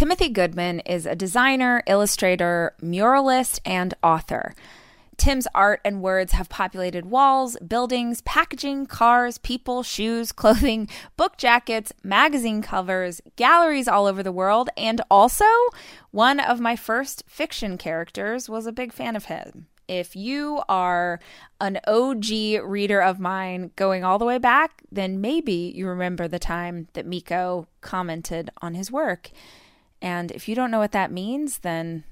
Timothy Goodman is a designer, illustrator, muralist, and author. Tim's art and words have populated walls, buildings, packaging, cars, people, shoes, clothing, book jackets, magazine covers, galleries all over the world, and also one of my first fiction characters was a big fan of him. If you are an OG reader of mine going all the way back, then maybe you remember the time that Miko commented on his work. And if you don't know what that means, then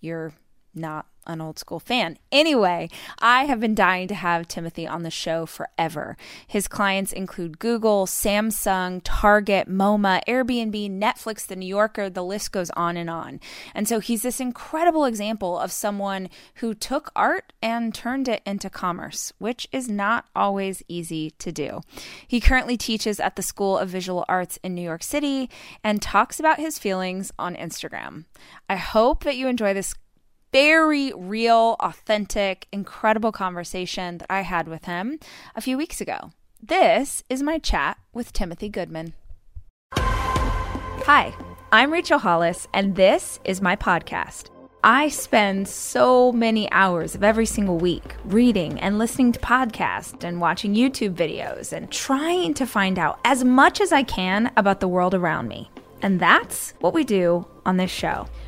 you're not an old school fan. Anyway, I have been dying to have Timothy on the show forever. His clients include Google, Samsung, Target, MoMA, Airbnb, Netflix, The New Yorker, the list goes on and on. And so he's this incredible example of someone who took art and turned it into commerce, which is not always easy to do. He currently teaches at the School of Visual Arts in New York City and talks about his feelings on Instagram. I hope that you enjoy this very real, authentic, incredible conversation that I had with him a few weeks ago. This is my chat with Timothy Goodman. Hi, I'm Rachel Hollis, and this is my podcast. I spend so many hours of every single week reading and listening to podcasts and watching YouTube videos and trying to find out as much as I can about the world around me. And that's what we do on this show.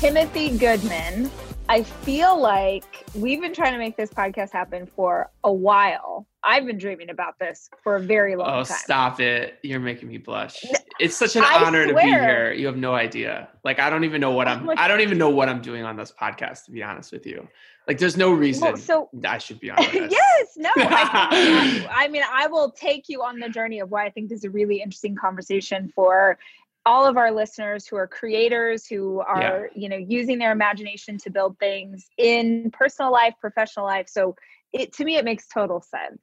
Timothy Goodman. I feel like we've been trying to make this podcast happen for a while. I've been dreaming about this for a very long oh, time. Oh, stop it. You're making me blush. It's such an I honor swear. to be here. You have no idea. Like I don't even know what oh I'm I don't even know what I'm doing on this podcast to be honest with you. Like there's no reason well, so, I should be on this. yes, no. I, I mean, I will take you on the journey of why I think this is a really interesting conversation for all of our listeners who are creators who are yeah. you know using their imagination to build things in personal life professional life. So it to me it makes total sense.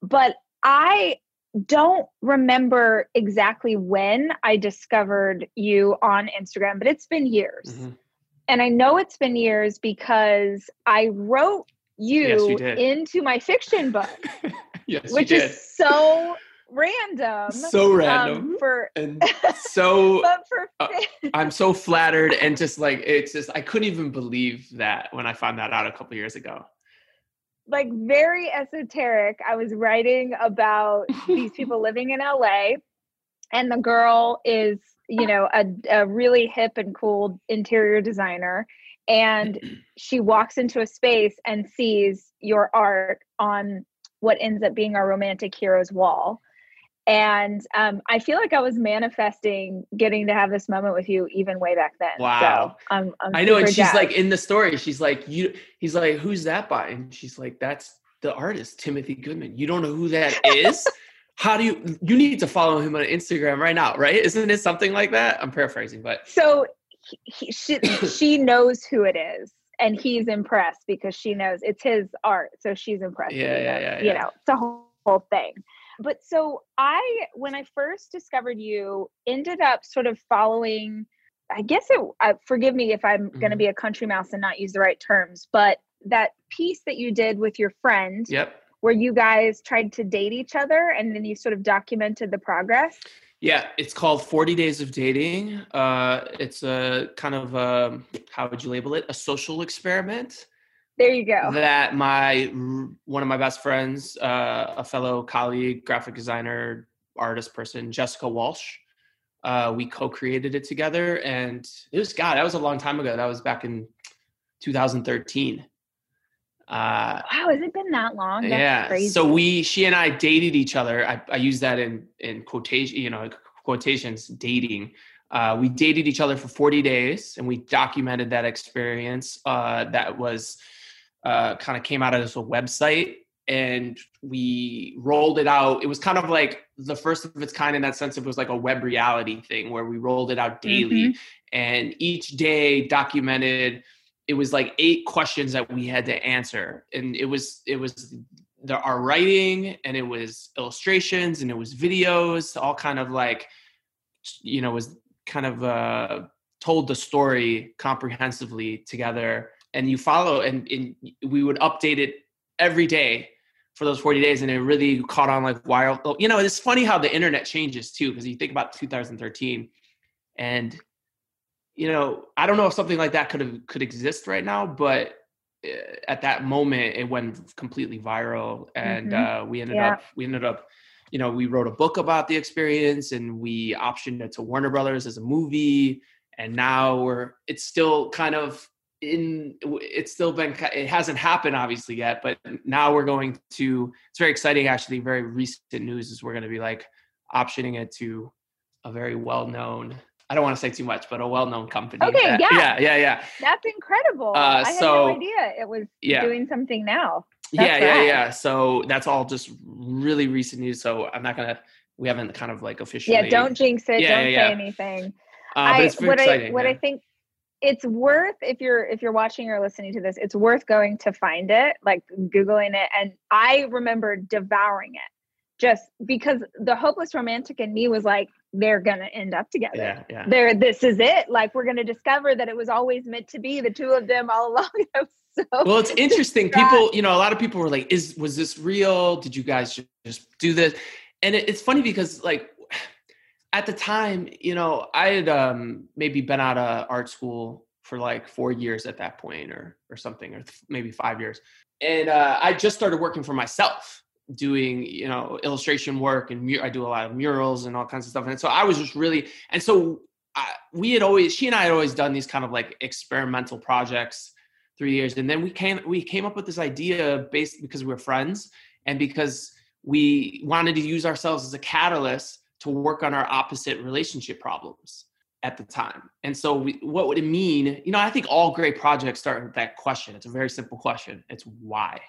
But i don't remember exactly when i discovered you on instagram but it's been years. Mm-hmm. and i know it's been years because i wrote you, yes, you into my fiction book yes, which is so random. So random. Um, for and so for, uh, I'm so flattered and just like it's just I couldn't even believe that when I found that out a couple years ago. Like very esoteric. I was writing about these people living in LA and the girl is, you know, a, a really hip and cool interior designer and she walks into a space and sees your art on what ends up being our romantic hero's wall and um, I feel like I was manifesting getting to have this moment with you even way back then. Wow. So I'm, I'm i know. And she's jazzed. like in the story, she's like, you, he's like, who's that by? And she's like, that's the artist, Timothy Goodman. You don't know who that is? How do you, you need to follow him on Instagram right now, right? Isn't it something like that? I'm paraphrasing, but. So he, she, she knows who it is and he's impressed because she knows it's his art. So she's impressed. Yeah, yeah, yeah, yeah. You know, it's a whole, whole thing. But so I, when I first discovered you, ended up sort of following. I guess it. Uh, forgive me if I'm mm-hmm. going to be a country mouse and not use the right terms, but that piece that you did with your friend. Yep. Where you guys tried to date each other and then you sort of documented the progress. Yeah, it's called 40 Days of Dating. Uh, it's a kind of, a, um, how would you label it? A social experiment there you go. That my one of my best friends, uh, a fellow colleague, graphic designer, artist person, Jessica Walsh. Uh, we co-created it together, and it was God. That was a long time ago. That was back in 2013. Uh, wow, has it been that long? That's yeah. Crazy. So we, she and I, dated each other. I, I use that in in quotation, you know, quotations, dating. Uh, we dated each other for 40 days, and we documented that experience. Uh, that was uh, kind of came out as a website and we rolled it out. It was kind of like the first of its kind in that sense. It was like a web reality thing where we rolled it out daily, mm-hmm. and each day documented. It was like eight questions that we had to answer, and it was it was the, our writing, and it was illustrations, and it was videos, all kind of like, you know, was kind of uh, told the story comprehensively together. And you follow, and, and we would update it every day for those 40 days and it really caught on like wild oh, you know it's funny how the internet changes too because you think about 2013 and you know i don't know if something like that could have could exist right now but eh, at that moment it went completely viral and mm-hmm. uh, we ended yeah. up we ended up you know we wrote a book about the experience and we optioned it to warner brothers as a movie and now we're it's still kind of in it's still been it hasn't happened obviously yet but now we're going to it's very exciting actually very recent news is we're going to be like optioning it to a very well-known i don't want to say too much but a well-known company okay that, yeah. yeah yeah yeah. That's incredible. Uh, i had no idea it was yeah. doing something now. That's yeah yeah yeah. So that's all just really recent news so i'm not gonna we haven't kind of like officially yeah don't jinx it yeah, don't yeah, say anything. Uh, I, what exciting, I what I think it's worth if you're if you're watching or listening to this it's worth going to find it like googling it. And i remember devouring it just because the hopeless romantic in me was like they're gonna end up together. Yeah, yeah. there this is it. Like we're gonna discover that it was always meant to be the two of them all along. So well it's interesting. People you know a lot of people were like is was this real? Did you guys just do this? And it, it's funny because like at the time, you know, I had um, maybe been out of art school for like four years at that point, or or something, or th- maybe five years, and uh, I just started working for myself, doing you know illustration work, and mu- I do a lot of murals and all kinds of stuff, and so I was just really, and so I, we had always, she and I had always done these kind of like experimental projects three years, and then we came we came up with this idea based because we were friends and because we wanted to use ourselves as a catalyst to work on our opposite relationship problems at the time. And so, we, what would it mean? You know, I think all great projects start with that question. It's a very simple question. It's why.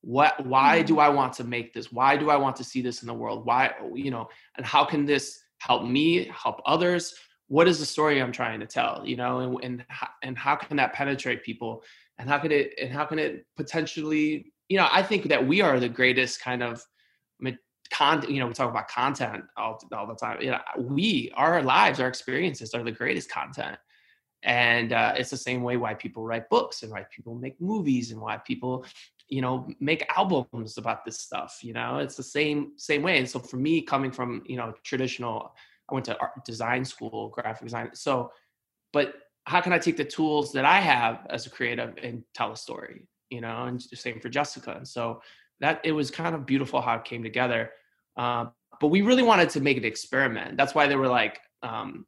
What? Why do mm-hmm. I want to make this? Why do I want to see this in the world? Why? You know, and how can this help me? Help others? What is the story I'm trying to tell? You know, and and and how can that penetrate people? And how can it? And how can it potentially? You know, I think that we are the greatest kind of you know we talk about content all, all the time. You know we our lives our experiences are the greatest content. And uh, it's the same way why people write books and why people make movies and why people you know make albums about this stuff you know? It's the same same way. And so for me coming from you know traditional i went to art design school graphic design. So but how can i take the tools that i have as a creative and tell a story you know? And the same for jessica. And so that it was kind of beautiful how it came together uh, but we really wanted to make an experiment. That's why there were like um,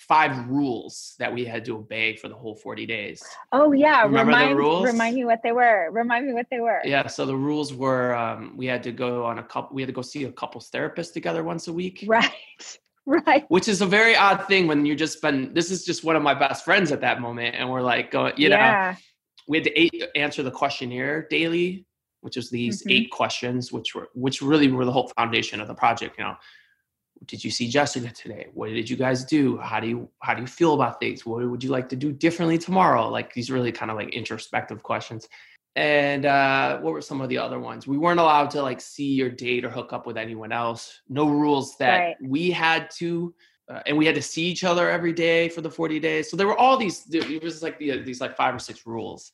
five rules that we had to obey for the whole 40 days. Oh yeah. Remember remind, the rules? Remind me what they were. Remind me what they were. Yeah. So the rules were um, we had to go on a couple, we had to go see a couples therapist together once a week. Right. Right. Which is a very odd thing when you just been, this is just one of my best friends at that moment. And we're like going, you yeah. know, we had to answer the questionnaire daily which is these mm-hmm. eight questions, which were which really were the whole foundation of the project. You know, did you see Jessica today? What did you guys do? How do you how do you feel about things? What would you like to do differently tomorrow? Like these really kind of like introspective questions. And uh, what were some of the other ones? We weren't allowed to like see or date or hook up with anyone else. No rules that right. we had to, uh, and we had to see each other every day for the 40 days. So there were all these. It was like the, these like five or six rules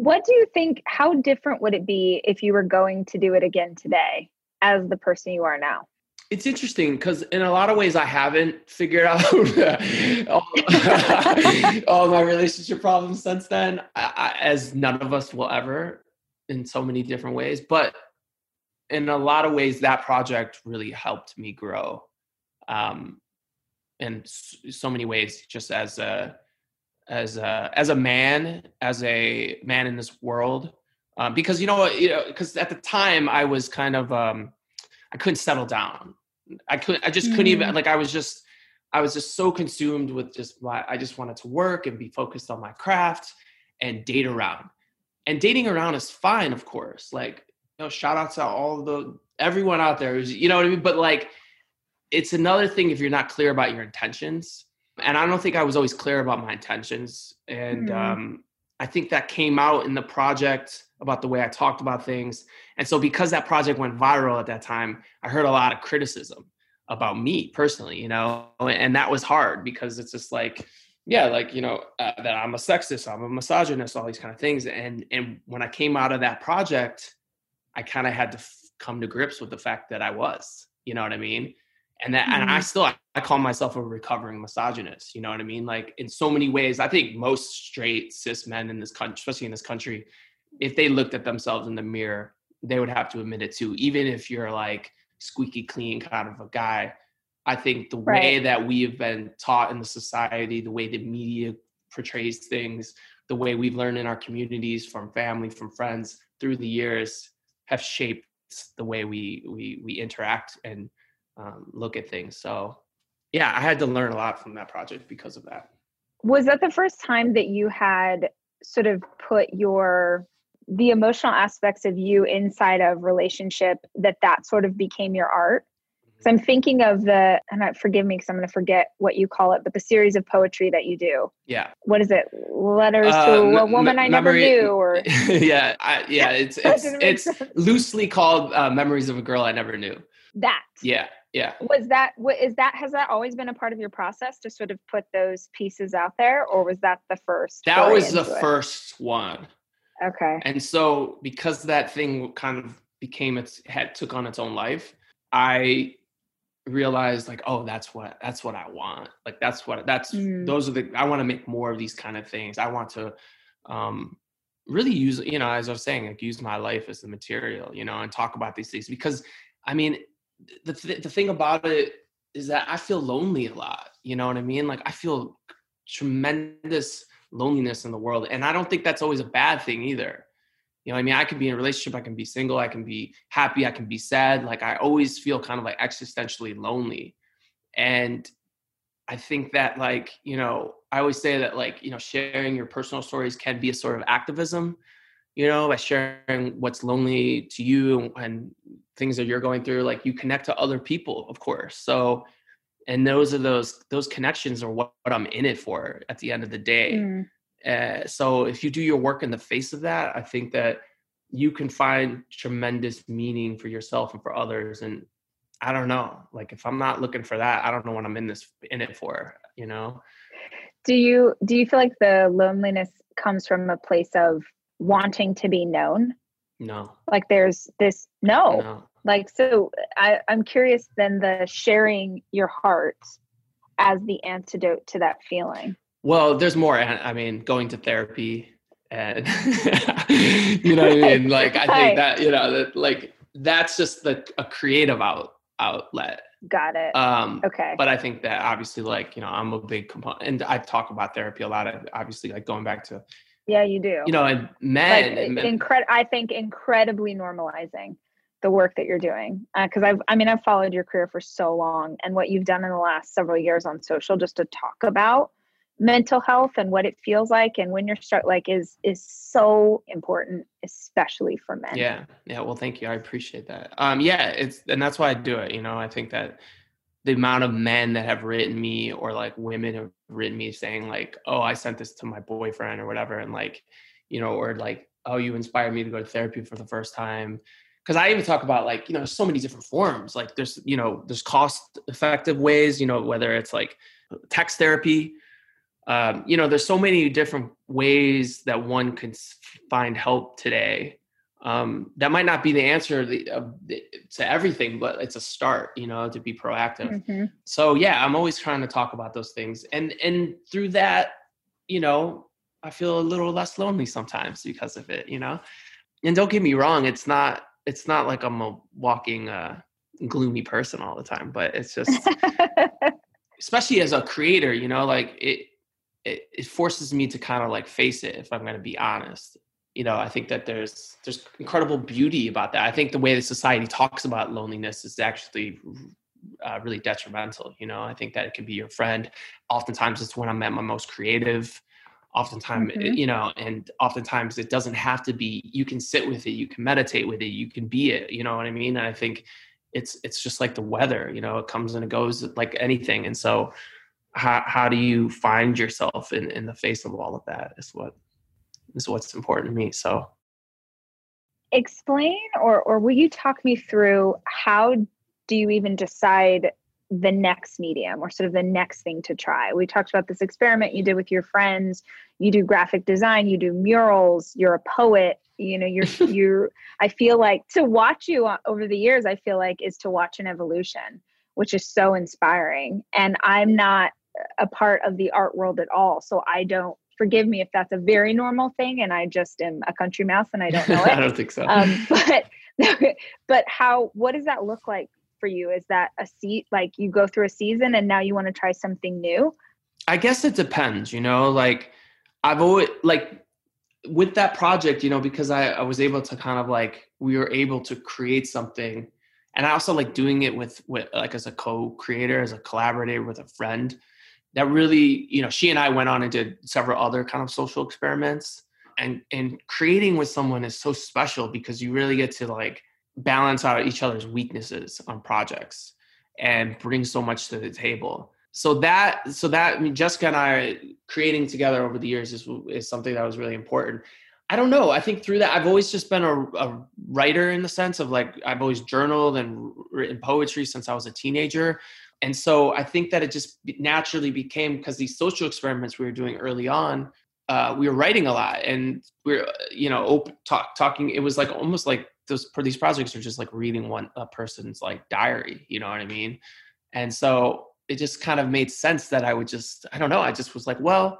what do you think? How different would it be if you were going to do it again today as the person you are now? It's interesting because in a lot of ways I haven't figured out all, all, my relationship problems since then, I, as none of us will ever in so many different ways. But in a lot of ways, that project really helped me grow um, in so many ways, just as a as a as a man, as a man in this world, um, because you know, you know, because at the time I was kind of um, I couldn't settle down. I couldn't. I just couldn't mm. even like. I was just. I was just so consumed with just my. I just wanted to work and be focused on my craft and date around. And dating around is fine, of course. Like you know, shout out to all the everyone out there who's, you know what I mean? But like, it's another thing if you're not clear about your intentions. And I don't think I was always clear about my intentions. And mm-hmm. um, I think that came out in the project about the way I talked about things. And so, because that project went viral at that time, I heard a lot of criticism about me personally, you know, and that was hard because it's just like, yeah, like you know uh, that I'm a sexist, I'm a misogynist, all these kind of things. And and when I came out of that project, I kind of had to f- come to grips with the fact that I was, you know what I mean? And that, mm-hmm. and I mm-hmm. still, I call myself a recovering misogynist. You know what I mean? Like in so many ways, I think most straight cis men in this country, especially in this country, if they looked at themselves in the mirror, they would have to admit it too. Even if you're like squeaky clean kind of a guy, I think the right. way that we have been taught in the society, the way the media portrays things, the way we've learned in our communities from family, from friends through the years have shaped the way we we we interact and um, look at things. So yeah, I had to learn a lot from that project because of that. Was that the first time that you had sort of put your the emotional aspects of you inside of relationship that that sort of became your art? So I'm thinking of the, and I, forgive me because I'm going to forget what you call it, but the series of poetry that you do. Yeah. What is it? Letters uh, to a woman I never knew, or yeah, I, yeah. It's it's it's loosely called uh, "Memories of a Girl I Never Knew." That. Yeah, yeah. Was that? What is that? Has that always been a part of your process to sort of put those pieces out there, or was that the first? That was the it? first one. Okay. And so, because that thing kind of became its had took on its own life, I realized like oh that's what that's what i want like that's what that's mm. those are the i want to make more of these kind of things i want to um really use you know as i was saying like use my life as the material you know and talk about these things because i mean the, th- the thing about it is that i feel lonely a lot you know what i mean like i feel tremendous loneliness in the world and i don't think that's always a bad thing either you know, I mean, I can be in a relationship, I can be single, I can be happy, I can be sad. Like I always feel kind of like existentially lonely. And I think that like, you know, I always say that like, you know, sharing your personal stories can be a sort of activism, you know, by sharing what's lonely to you and things that you're going through, like you connect to other people, of course. So and those are those those connections are what, what I'm in it for at the end of the day. Mm. Uh, so if you do your work in the face of that, I think that you can find tremendous meaning for yourself and for others. And I don't know, like if I'm not looking for that, I don't know what I'm in this in it for, you know. Do you do you feel like the loneliness comes from a place of wanting to be known? No. Like there's this no. no. Like so I, I'm curious then the sharing your heart as the antidote to that feeling. Well, there's more. I mean, going to therapy and you know what I mean? Like I think that, you know, that like that's just the a creative out outlet. Got it. Um okay. But I think that obviously like, you know, I'm a big component and I talk about therapy a lot of obviously like going back to Yeah, you do. You know, and men, like, incre- I think incredibly normalizing the work that you're doing because uh, I've I mean I've followed your career for so long and what you've done in the last several years on social just to talk about mental health and what it feels like and when you're start like is is so important especially for men. Yeah. Yeah well thank you. I appreciate that. Um yeah it's and that's why i do it you know? I think that the amount of men that have written me or like women have written me saying like oh i sent this to my boyfriend or whatever and like you know or like oh you inspired me to go to therapy for the first time because i even talk about like you know so many different forms like there's you know there's cost effective ways you know whether it's like text therapy um, you know, there's so many different ways that one can find help today. Um, that might not be the answer to everything, but it's a start, you know, to be proactive. Mm-hmm. So yeah, I'm always trying to talk about those things, and and through that, you know, I feel a little less lonely sometimes because of it, you know. And don't get me wrong, it's not it's not like I'm a walking uh, gloomy person all the time, but it's just especially as a creator, you know, like it it, it forces me to kind of like face it if i'm going to be honest you know i think that there's there's incredible beauty about that. I think the way the society talks about loneliness is actually uh, really detrimental you know? I think that it can be your friend. Oftentimes it's when i'm at my most creative. Oftentimes mm-hmm. you know and oftentimes it doesn't have to be you can sit with it you can meditate with it you can be it you know what i mean? And i think it's it's just like the weather you know? It comes and it goes like anything. And so how how do you find yourself in in the face of all of that is what is what's important to me so explain or or will you talk me through how do you even decide the next medium or sort of the next thing to try. We talked about this experiment you did with your friends. You do graphic design, you do murals, you're a poet, you know, you're you're I feel like to watch you over the years I feel like is to watch an evolution, which is so inspiring. And I'm not a part of the art world at all, so I don't forgive me if that's a very normal thing and I just am a country mouse and I don't know it. I don't think so. Um, but but how what does that look like for you? Is that a seat like you go through a season and now you want to try something new? I guess it depends, you know, like I've always like with that project, you know, because I, I was able to kind of like we were able to create something and I also like doing it with with like as a co-creator, as a collaborator with a friend. That really, you know, she and I went on and did several other kind of social experiments. And and creating with someone is so special because you really get to like balance out each other's weaknesses on projects and bring so much to the table so that so that I mean Jessica and I creating together over the years is is something that was really important. I don't know. I think through that I've always just been a, a writer in the sense of like I've always journaled and written poetry since I was a teenager. And so I think that it just naturally became because these social experiments we were doing early on, uh, we were writing a lot and we are you know open, talk, talking. It was like almost like those these projects are just like reading one a person's like diary you know what i mean and so it just kind of made sense that i would just i don't know i just was like well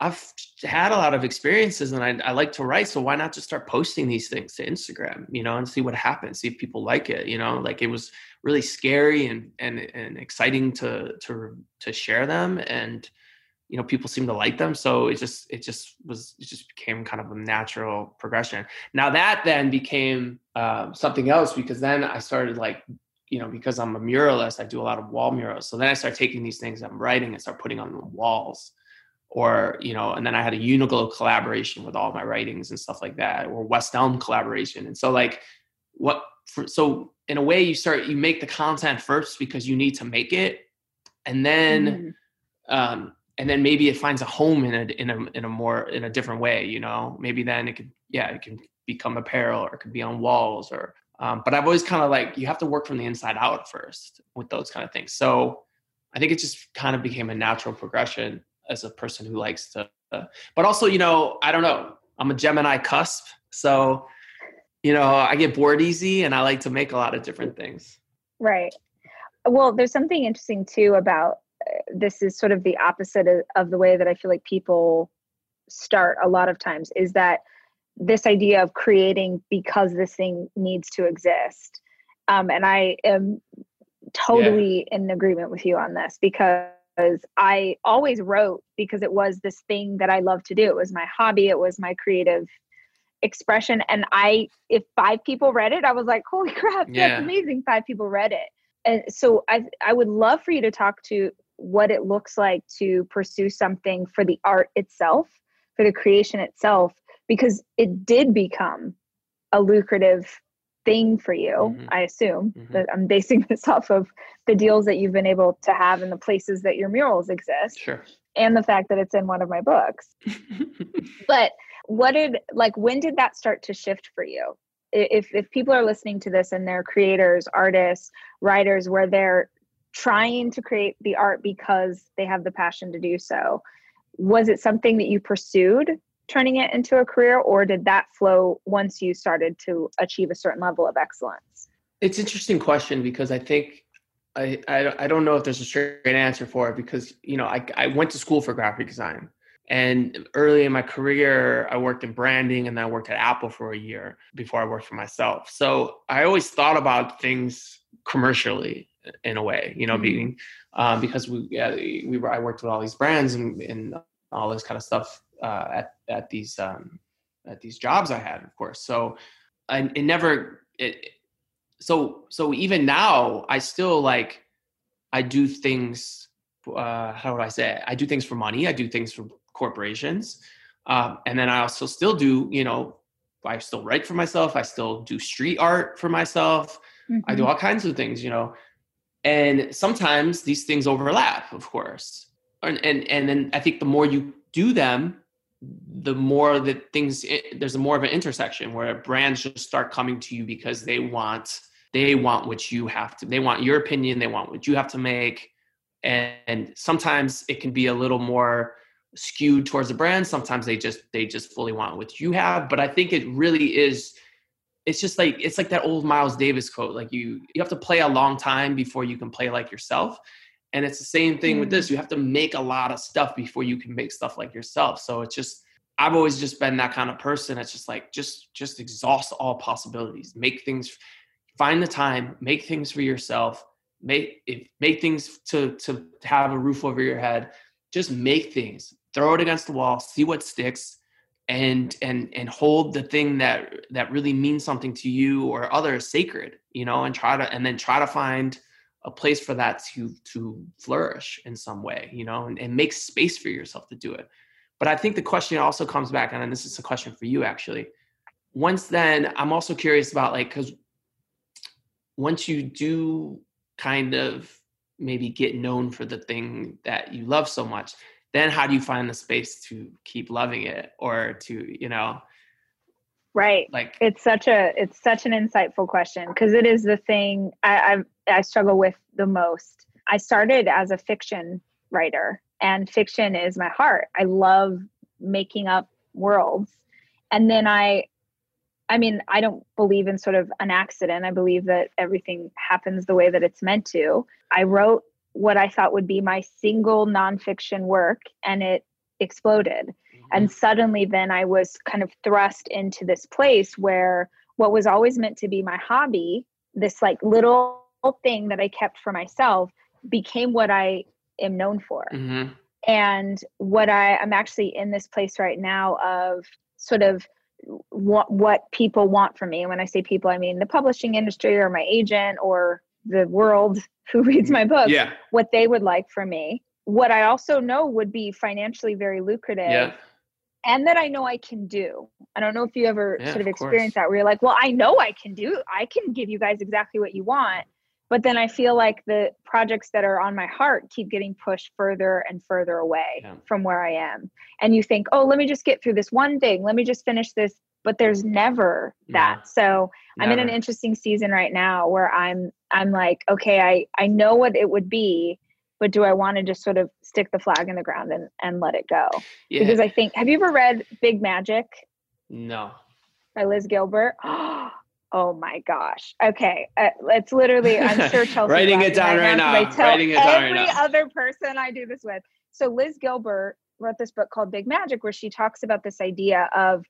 i've had a lot of experiences and I, I like to write so why not just start posting these things to instagram you know and see what happens see if people like it you know? Like it was really scary and and and exciting to to to share them and you know people seem to like them so it just it just was it just became kind of a natural progression. Now that then became uh, something else because then i started like you know because i'm a muralist i do a lot of wall murals so then i start taking these things i'm writing and start putting on the walls or you know and then i had a Uniqlo collaboration with all my writings and stuff like that or west elm collaboration. And so like what for, so in a way you start you make the content first because you need to make it. And then mm. um and then maybe it finds a home in a in a in a more in a different way you know? Maybe then it could yeah it can become apparel or it could be on walls or um, but i've always kind of like you have to work from the inside out first with those kind of things. So i think it just kind of became a natural progression as a person who likes to uh, but also you know i don't know i'm a gemini cusp so you know i get bored easy and i like to make a lot of different things right well there's something interesting too about this is sort of the opposite of, of the way that I feel like people start a lot of times is that this idea of creating because this thing needs to exist. Um, and I am totally yeah. in agreement with you on this because I always wrote because it was this thing that I love to do. It was my hobby, it was my creative expression. And I, if five people read it, I was like, holy crap, yeah. that's amazing. Five people read it. And so I, I would love for you to talk to what it looks like to pursue something for the art itself, for the creation itself, because it did become a lucrative thing for you, mm-hmm. I assume. Mm-hmm. That I'm basing this off of the deals that you've been able to have in the places that your murals exist. Sure. And the fact that it's in one of my books. but what did like when did that start to shift for you? If if people are listening to this and they're creators, artists, writers where they're trying to create the art because they have the passion to do so. Was it something that you pursued turning it into a career, or did that flow once you started to achieve a certain level of excellence? It's interesting question because I think I, I, I don't know if there's a straight answer for it because you know I I went to school for graphic design and early in my career I worked in branding and then I worked at Apple for a year before I worked for myself. So I always thought about things commercially in a way, you know, mm-hmm. being um, because we yeah, we were I worked with all these brands and, and all this kind of stuff uh, at at these um, at these jobs I had, of course. So I it never it so so even now I still like I do things uh, how would I say it? I do things for money. I do things for corporations. Um, and then I also still do, you know, I still write for myself. I still do street art for myself. Mm-hmm. I do mm-hmm. all kinds of things, you know. And sometimes these things overlap, of course. And and and then I think the more you do them, the more that things eh, there's a more of an intersection where brands just start coming to you because they want they want what you have to they want your opinion they want what you have to make. And, and sometimes it can be a little more skewed towards the brand. Sometimes they just they just fully want what you have. But i think it really is it's just like it's like that old miles davis quote like you you have to play a long time before you can play like yourself and it's the same thing mm. with this. Mm. you have to make a lot of stuff before you can make stuff like yourself. So it's just i've always just been that kind of person. It's just like just just exhaust all possibilities. Make things find the time make things for yourself. Make if, make things to to have a roof over your head. Just make things. Throw it against the wall, see what sticks, and and and hold the thing that that really means something to you or others sacred, you know, and try to and then try to find a place for that to to flourish in some way, you know, and, and make space for yourself to do it. But I think the question also comes back, and this is a question for you actually. Once then, I'm also curious about like because once you do kind of maybe get known for the thing that you love so much then how do you find the space to keep loving it or to you know right like it's such a it's such an insightful question because it is the thing I, I i struggle with the most. I started as a fiction writer and fiction is my heart. I love making up worlds. And then i i mean i don't believe in sort of an accident. I believe that everything happens the way that it's meant to. I wrote what I thought would be my single nonfiction work, and it exploded. Mm-hmm. And suddenly, then I was kind of thrust into this place where what was always meant to be my hobby, this like little thing that I kept for myself, became what I am known for. Mm-hmm. And what I, I'm actually in this place right now of sort of what what people want from me. And when I say people, I mean the publishing industry or my agent or the world who reads my book yeah. what they would like from me what i also know would be financially very lucrative yeah. and that i know i can do i don't know if you ever yeah, sort of, of experienced that where you're like well i know i can do i can give you guys exactly what you want but then i feel like the projects that are on my heart keep getting pushed further and further away yeah. from where i am and you think oh let me just get through this one thing let me just finish this but there's never that yeah. so never. i'm in an interesting season right now where i'm i'm like okay i i know what it would be but do i want to just sort of stick the flag in the ground and and let it go yeah. because i think have you ever read big magic no by liz gilbert oh my gosh okay uh, it's literally i'm sure Chelsea writing it down right, now, I tell writing it down every right now. other person i do this with so liz gilbert wrote this book called big magic where she talks about this idea of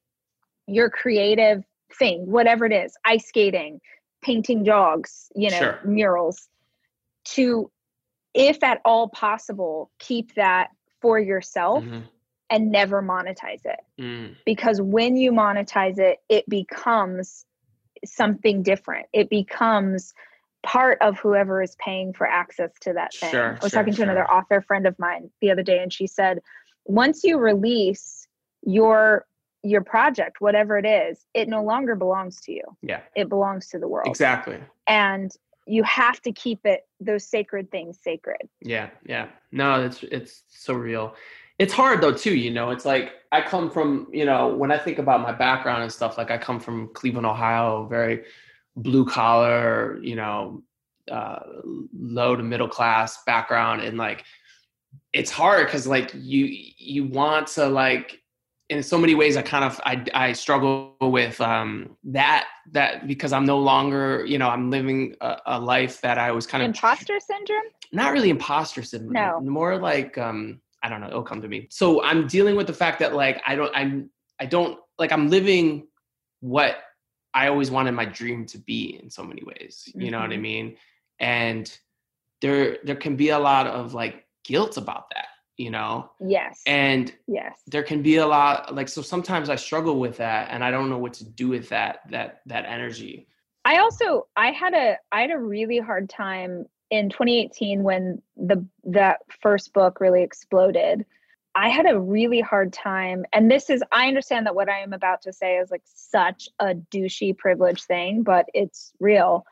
your creative thing, whatever it is, ice skating, painting dogs, you know, sure. murals, to, if at all possible, keep that for yourself mm-hmm. and never monetize it. Mm. Because when you monetize it, it becomes something different. It becomes part of whoever is paying for access to that thing. Sure, I was sure, talking to sure. another author friend of mine the other day, and she said, once you release your your project, whatever it is, it no longer belongs to you. Yeah. It belongs to the world. Exactly. And you have to keep it those sacred things sacred. Yeah, yeah. No, it's it's so real. It's hard though too, you know. It's like I come from, you know, when I think about my background and stuff, like I come from Cleveland, Ohio, very blue collar, you know, uh low to middle class background and like it's hard cuz like you you want to like in so many ways i kind of i, I struggle with um, that that because i'm no longer you know i'm living a, a life that i was kind of imposter syndrome? Not really imposter syndrome. No. More like um i don't know it'll come to me. So i'm dealing with the fact that like i don't i'm i don't like i'm living what i always wanted my dream to be in so many ways you mm-hmm. know what i mm-hmm. mean? And there there can be a lot of like guilt about that you know? Yes. And yes. there can be a lot like so sometimes i struggle with that and i don't know what to do with that that that energy. I also i had a i had a really hard time in 2018 when the that first book really exploded I had a really hard time. And this is, I understand that what I am about to say is like such a douchey privilege thing, but it's real.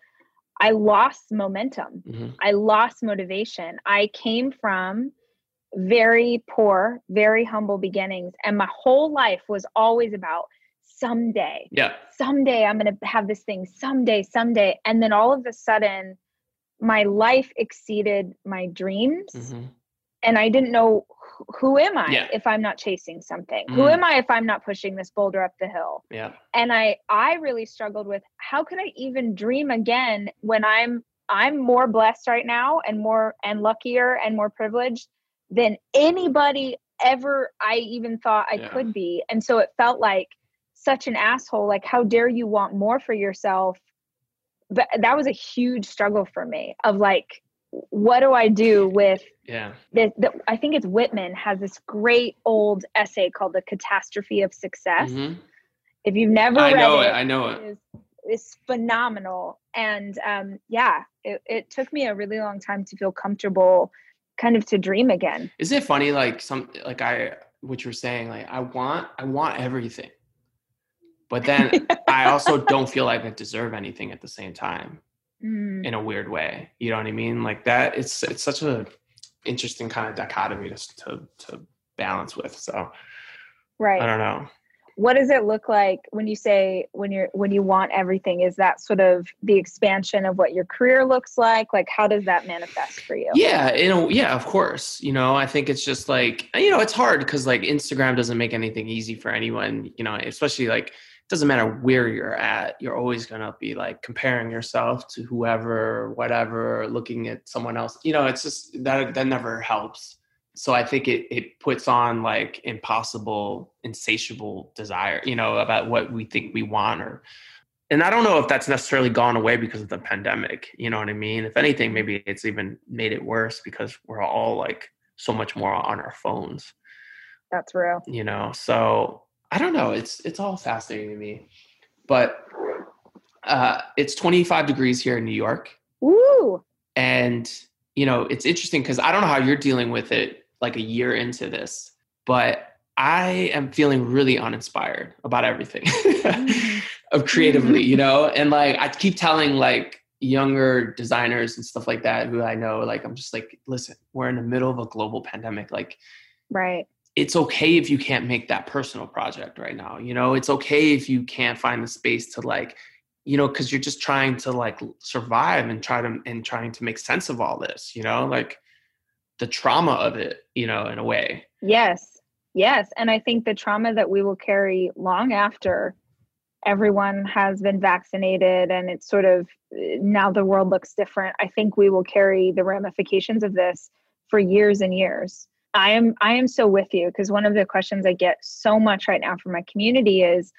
I lost momentum. Mm-hmm. I lost motivation. I came from very poor, very humble beginnings. And my whole life was always about someday. Yeah. Someday I'm going to have this thing. Someday, someday. And then all of a sudden, my life exceeded my dreams. Mm-hmm. And I didn't know who am I yeah. if I'm not chasing something? Mm. Who am I if I'm not pushing this boulder up the hill? Yeah. And I I really struggled with how could I even dream again when I'm I'm more blessed right now and more and luckier and more privileged than anybody ever I even thought I yeah. could be. And so it felt like such an asshole like how dare you want more for yourself? But that was a huge struggle for me of like what do I do with yeah the, the, I think it's Whitman has this great old essay called The Catastrophe of Success. Mm-hmm. If you've never I read know it, it, I know it. It's phenomenal. And um, yeah, it, it took me a really long time to feel comfortable kind of to dream again. Isn't it funny like some like I what you're saying, like I want I want everything. But then I also don't feel like I deserve anything at the same time mm. in a weird way. You know what I mean? Like that. It's it's such a interesting kind of dichotomy to to, to balance with. So, right. I don't know. What does it look like when you say when you're when you want everything? Is that sort of the expansion of what your career looks like? Like how does that manifest for you? Yeah, you know, yeah, of course. You know, I think it's just like you know, it's hard because like Instagram doesn't make anything easy for anyone. You know, especially like doesn't matter where you're at you're always going to be like comparing yourself to whoever whatever looking at someone else. You know it's just that that never helps. So i think it it puts on like impossible insatiable desire you know about what we think we want or and i don't know if that's necessarily gone away because of the pandemic you know what i mean? If anything maybe it's even made it worse because we're all like so much more on our phones. That's real. You know so I don't know. It's it's all fascinating to me, but uh, it's 25 degrees here in New York. Ooh. And you know, it's interesting because I don't know how you're dealing with it like a year into this, but I am feeling really uninspired about everything of creatively, you know? And like I keep telling like younger designers and stuff like that who I know, like I'm just like, listen, we're in the middle of a global pandemic. Like right it's okay if you can't make that personal project right now you know? It's okay if you can't find the space to like you know because you're just trying to like survive and try to and trying to make sense of all this you know? Like the trauma of it you know in a way. Yes. Yes. And i think the trauma that we will carry long after everyone has been vaccinated and it's sort of eh, now the world looks different i think we will carry the ramifications of this for years and years I am I am so with you because one of the questions I get so much right now from my community is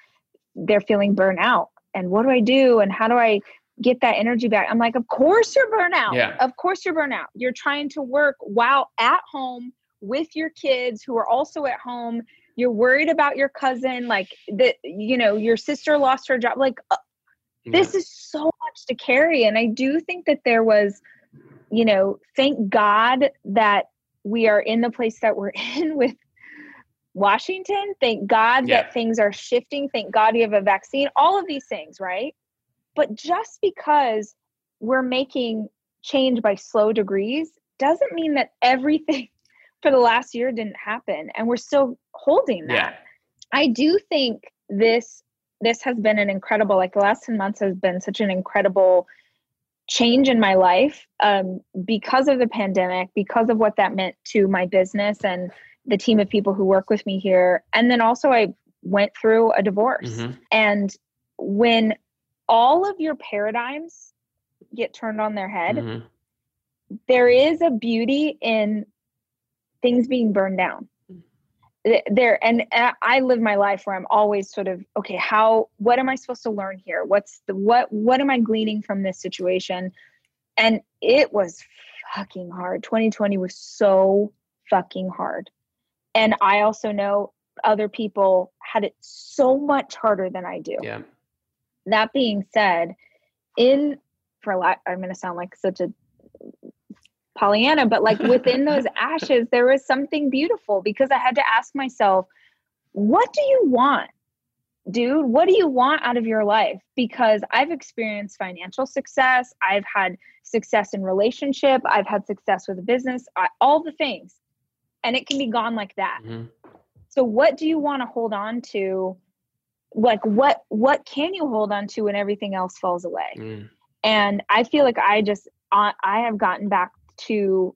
they're feeling burnout and what do I do and how do I get that energy back? I'm like, of course you're burnout. Yeah. Of course you're burnout. You're trying to work while at home with your kids who are also at home. You're worried about your cousin, like that. You know, your sister lost her job. Like, uh, yeah. this is so much to carry, and I do think that there was, you know, thank God that we are in the place that we're in with Washington. Thank God yeah. that things are shifting. Thank God you have a vaccine. All of these things, right? But just because we're making change by slow degrees doesn't mean that everything for the last year didn't happen and we're still holding that. Yeah. I do think this this has been an incredible like the last 10 months has been such an incredible change in my life um, because of the pandemic, because of what that meant to my business and the team of people who work with me here. And then also, I went through a divorce. Mm-hmm. And when all of your paradigms get turned on their head, mm-hmm. there is a beauty in things being burned down there and uh, i live my life where i'm always sort of okay how what am i supposed to learn here? What's the what what am i gleaning from this situation? And it was fucking hard. 2020 was so fucking hard. And i also know other people had it so much harder than i do. Yeah. That being said in for a lot i'm going to sound like such a Pollyanna, but like within those ashes, there was something beautiful because I had to ask myself, what do you want? Dude, what do you want out of your life? Because I've experienced financial success, I've had success in relationship, I've had success with a business, I, all the things. And it can be gone like that. Mm-hmm. So what do you want to hold on to? Like what what can you hold on to when everything else falls away? Mm. And I feel like I just I have gotten back to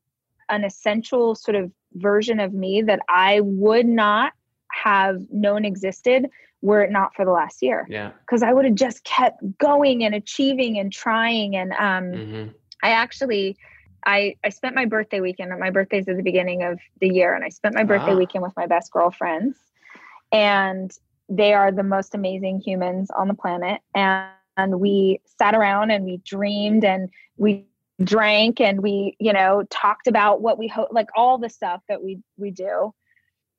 an essential sort of version of me that I would not have known existed were it not for the last year. Yeah. Because I would have just kept going and achieving and trying. And um, mm-hmm. I actually, I I spent my birthday weekend. My birthday's at the beginning of the year, and I spent my birthday ah. weekend with my best girlfriends, and they are the most amazing humans on the planet. And and we sat around and we dreamed and we drank and we you know talked about what we hope like all the stuff that we we do.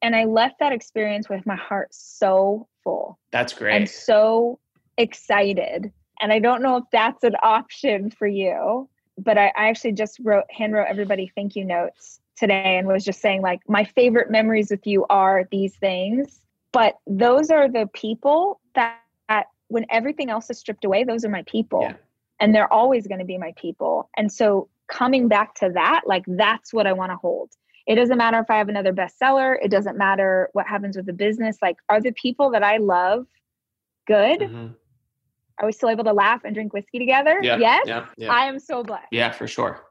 And i left that experience with my heart so full that's great. and so excited. And i don't know if that's an option for you but i, I actually just wrote hand wrote everybody thank you notes today and was just saying like my favorite memories with you are these things. But those are the people that, that when everything else is stripped away those are my people. Yeah and they're always going to be my people. And so coming back to that, like that's what I want to hold. It doesn't matter if I have another bestseller, it doesn't matter what happens with the business. Like, are the people that I love good? Mm-hmm. Are we still able to laugh and drink whiskey together? Yeah, yes. Yeah, yeah. I am so blessed. Yeah, for sure.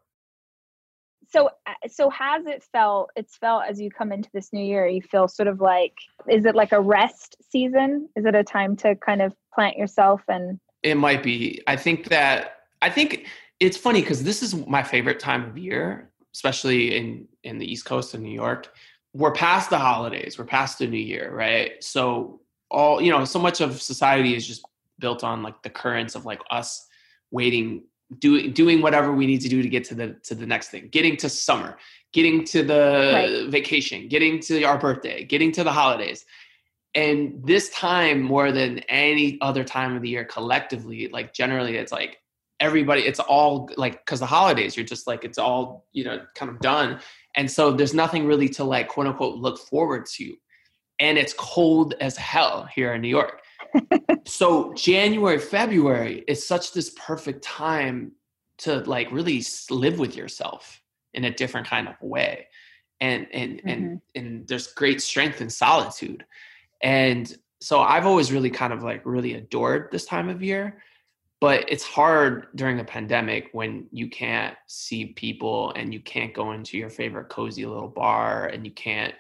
So, uh, so has it felt? It's felt as you come into this new year. You feel sort of like, is it like a rest season? Is it a time to kind of plant yourself and it might be. I think that I think it's funny because this is my favorite time of year, especially in in the East Coast of New York. We're past the holidays. We're past the New Year, right? So all you know, so much of society is just built on like the currents of like us waiting doing doing whatever we need to do to get to the to the next thing getting to summer getting to the right. vacation getting to our birthday getting to the holidays and this time more than any other time of the year collectively like generally it's like everybody it's all like because the holidays you're just like it's all you know kind of done. And so there's nothing really to like quote unquote look forward to. And it's cold as hell here in new york. So january february is such this perfect time to like really live with yourself in a different kind of way. And and mm-hmm. and and there's great strength in solitude and so I've always really kind of like really adored this time of year. But it's hard during a pandemic when you can't see people and you can't go into your favorite cozy little bar and you can't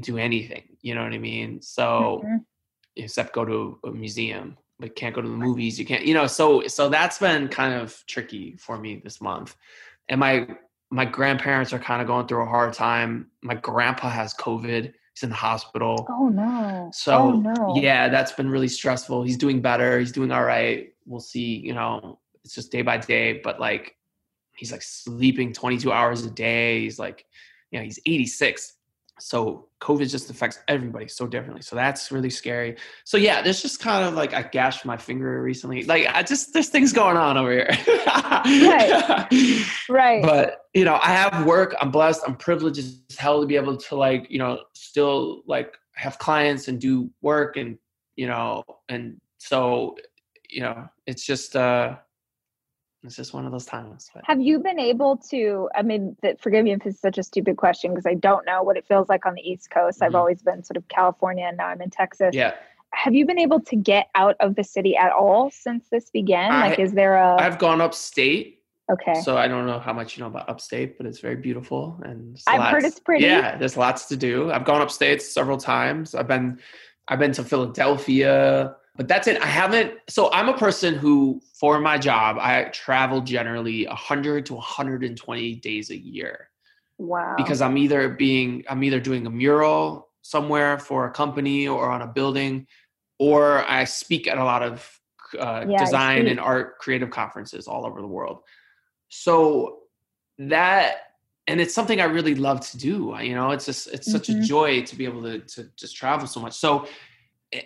do anything. You know what I mean? So mm-hmm. except go to a museum, but can't go to the movies. You can't, you know, so so that's been kind of tricky for me this month. And my my grandparents are kind of going through a hard time. My grandpa has COVID He's in the hospital. Oh no. Oh, so oh, no. yeah, that's been really stressful. He's doing better. He's doing all right. We'll see, you know, it's just day by day, but like he's like sleeping 22 hours a day. He's like, you know, he's 86 so covid just affects everybody so differently so that's really scary. So yeah there's just kind of like i gashed my finger recently like i just there's things going on over here. Right. Right. But you know i have work i'm blessed i'm privileged as hell to be able to like you know still like have clients and do work and you know and so you know it's just uh it's just one of those times. But. Have you been able to? I mean, that, forgive me if it's such a stupid question because I don't know what it feels like on the East Coast. Mm-hmm. I've always been sort of California, and now I'm in Texas. Yeah. Have you been able to get out of the city at all since this began? I, like, is there a? I've gone upstate. Okay. So I don't know how much you know about upstate, but it's very beautiful and I've lots, heard it's pretty. Yeah, there's lots to do. I've gone upstate several times. I've been, I've been to Philadelphia but that's it. I haven't. So I'm a person who, for my job, I travel generally 100 to 120 days a year. Wow. Because I'm either being, I'm either doing a mural somewhere for a company or on a building, or I speak at a lot of uh, yeah, design and art creative conferences all over the world. So that, and it's something I really love to do. You know, it's just, it's such mm-hmm. a joy to be able to, to just travel so much. So, eh,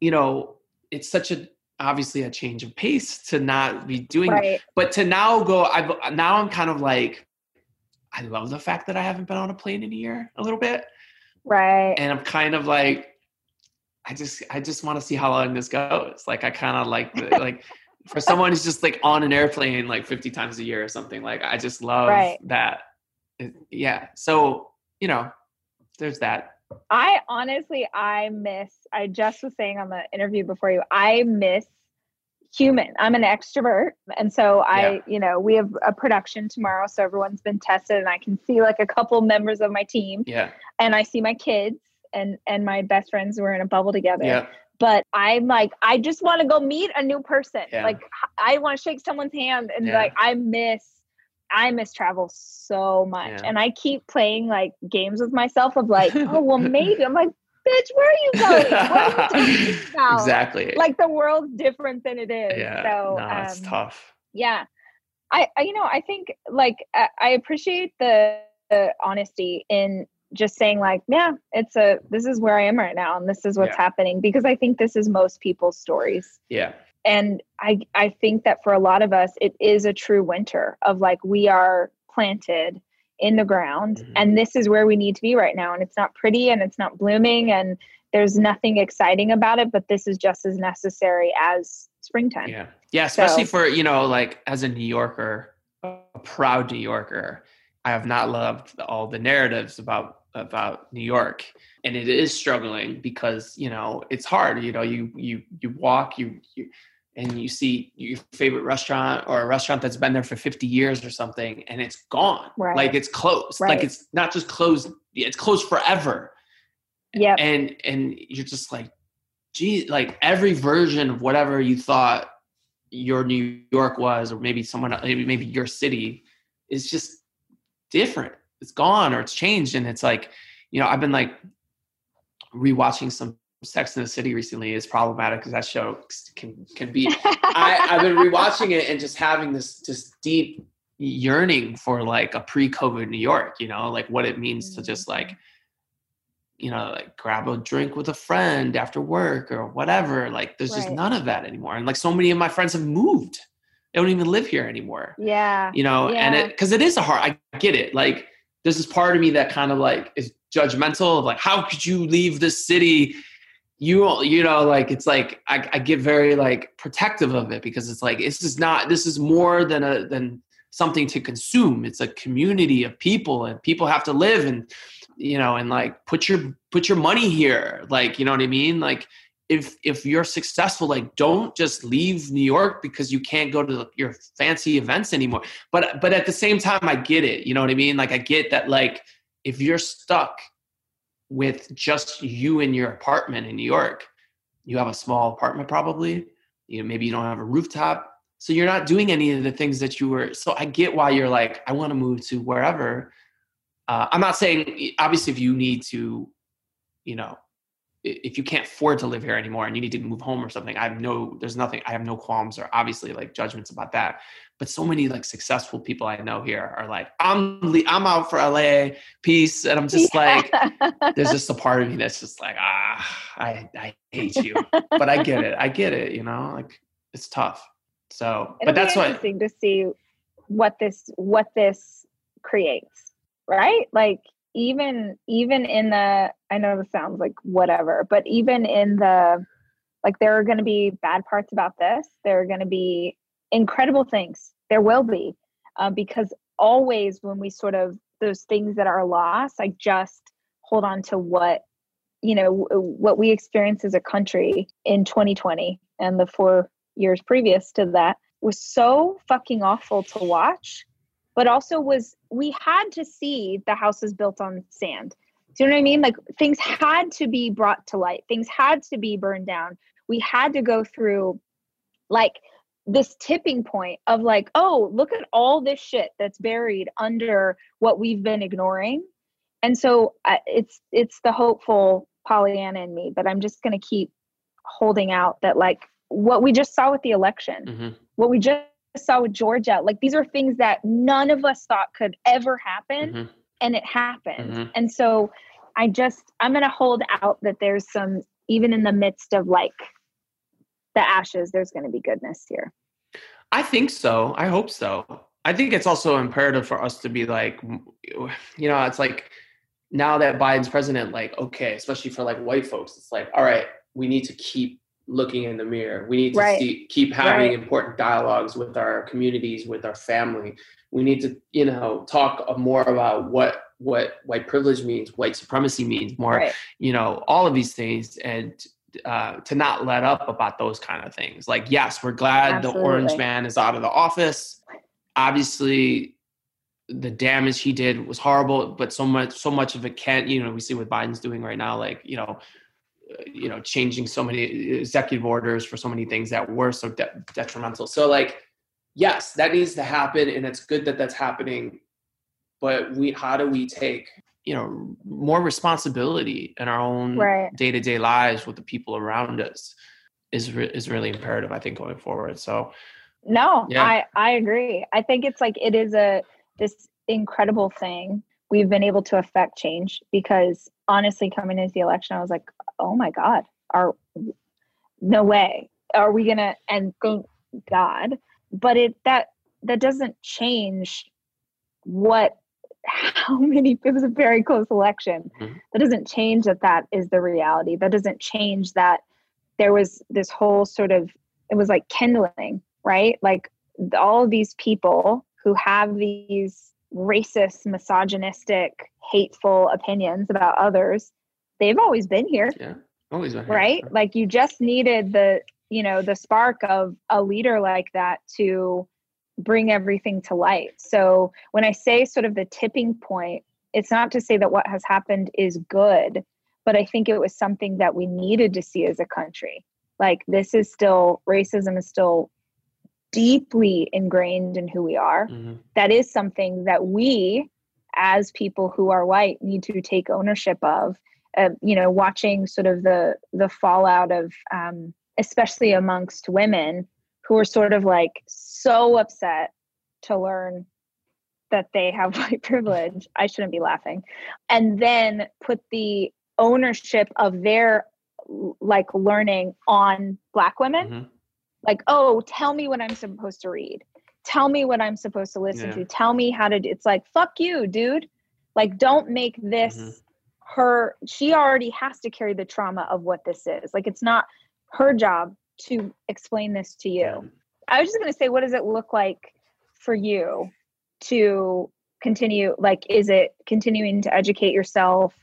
you know, it's such a obviously a change of pace to not be doing right. but to now go i've now i'm kind of like I love the fact that I haven't been on a plane in a year, a little bit. Right. And I'm kind of like, I just, I just want to see how long this goes. Like, I kind of like, the, like, for someone who's just like on an airplane like 50 times a year or something. Like, I just love Right. that. It- yeah. So, you know, there's that. I honestly, I miss, I just was saying on the interview before you, I miss human. I'm an extrovert. And so I, Yeah. you know, we have a production tomorrow. So everyone's been tested and I can see like a couple members of my team Yeah. and I see my kids and, and my best friends were in a bubble together. Yeah. But I'm like, I just want to go meet a new person. Yeah. Like I want to shake someone's hand and Yeah. like, I miss, I miss travel so much. Yeah. And I keep playing like games with myself of like, oh, well, maybe. I'm like, bitch, where are you going? What are you talking about? exactly. Like the world's different than it is. yeah. So, it's um, tough. yeah. I, I, you know, I think like I, I appreciate the, the honesty in just saying like, yeah, it's a, this is where I am right now. And this is what's Yeah. happening because I think this is most people's stories Yeah. And i i think that for a lot of us it is a true winter of like we are planted in the ground Mhm. and this is where we need to be right now and it's not pretty and it's not blooming and there's nothing exciting about it but this is just as necessary as springtime Yeah. Yeah. Especially So- for, you know, like as a New Yorker, a proud New Yorker, I have not loved all the narratives about about New York. And it is struggling because, you know, it's hard. You know, you you you walk, you you and you see your favorite restaurant or a restaurant that's been there for 50 years or something and it's gone. Right. Like it's closed. Right. Like it's not just closed, it's closed forever yeah and and you're just like gee like every version of whatever you thought your new york was or maybe someone maybe maybe your city is just different it's gone or it's changed and it's like you know i've been like rewatching some sex in the city recently is problematic because that show can can be I, I've been rewatching it and just having this just deep yearning for like a pre-COVID New York, you know, like what it means to just mm-hmm. like, you know, like grab a drink with a friend after work or whatever. Like there's just none of that anymore. And like so many of my friends have moved. They don't even live here anymore. yeah You know, and it because it is a hard I get it. Like this part of me that kind of like is judgmental of like, how could you leave this city? you you know like it's like I, I get very like protective of it because it's like this is not this is more than a than something to consume. It's a community of people and people have to live and you know and like put your put your money here. Like you know what i mean? Like if if you're successful like don't just leave new york because you can't go to your fancy events anymore but but at the same time i get it you know what i mean like i get that like if you're stuck with just you in your apartment in New York. You have a small apartment probably. You know, maybe you don't have a rooftop. So you're not doing any of the things that you were. So I get why you're like, I want to move to wherever. Uh, I'm not saying obviously if you need to, you know, if you can't afford to live here anymore and you need to move home or something, I have no, there's nothing, I have no qualms or obviously like judgments about that. But so many like successful people I know here are like, I'm, I'm out for LA, peace, and I'm just like, there's just a part of me that's just like ah i i hate you. But i get it i get it you know like it's tough. So It'll but that's what interesting to see what this what this creates right? Like even even in the i know this sounds like whatever but even in the like there are going to be bad parts about this. There are going to be incredible things. There will be um, because always when we sort of those things that are lost i just hold on to what you know what we experienced as a country in 2020 and the four years previous to that was so fucking awful to watch but also was we had to see the houses built on sand. Do you know what i mean? Like things had to be brought to light. Things had to be burned down. We had to go through like this tipping point of like oh look at all this shit that's buried under what we've been ignoring. And so uh, it's it's the hopeful pollyanna in me but i'm just going to keep holding out that like what we just saw with the election Mhm. what we just saw with georgia like these are things that none of us thought could ever happen Mhm. and it happened Mhm. and so i just i'm going to hold out that there's some even in the midst of like the ashes there's going to be goodness here i think so i hope so I think it's also imperative for us to be like, you know, it's like now that Biden's president, like, okay, especially for like white folks, it's like, all right, we need to keep looking in the mirror. We need to Right. see, keep having Right. important dialogues with our communities, with our family. We need to, you know, talk more about what what white privilege means, white supremacy means, more, Right. you know, all of these things, and uh, to not let up about those kind of things. Like, yes, we're glad the Orange Man is out of the office. Obviously, the damage he did was horrible, but so much, so much of it can't. You know, we see what Biden's doing right now. Like, you know, you know, changing so many executive orders for so many things that were so de- detrimental. So, like, yes, that needs to happen, and it's good that that's happening. But we, how do we take, you know, more responsibility in our own Right. day to day lives with the people around us? Is re- is really imperative, I think, going forward. So, No, Yeah. I I agree. I think it's like it is a this incredible thing. We've been able to affect change because honestly, coming into the election, I was like, oh my god, are no way are we gonna? And thank God, but it that that doesn't change what how many it was a very close election Mhm. that doesn't change that that is the reality that doesn't change that there was this whole sort of it was like kindling right like all of these people who have these racist misogynistic hateful opinions about others they've always been here yeah, always been here. right? like you just needed the you know the spark of a leader like that to bring everything to light. So when i say sort of the tipping point it's not to say that what has happened is good but i think it was something that we needed to see as a country. Like this is still racism is still deeply ingrained in who we are. Mhm. that is something that we as people who are white need to take ownership of uh, you know watching sort of the the fallout of um, especially amongst women who are sort of like so upset to learn that they have white privilege i shouldn't be laughing and then put the ownership of their like learning on black women Mhm. like oh tell me what i'm supposed to read tell me what i'm supposed to listen Yeah. to tell me how to do it's like fuck you dude like don't make this Mhm. Her she already has to carry the trauma of what this is. Like it's not her job to explain this to you. I was just going to say what does it look like for you to continue like is it continuing to educate yourself?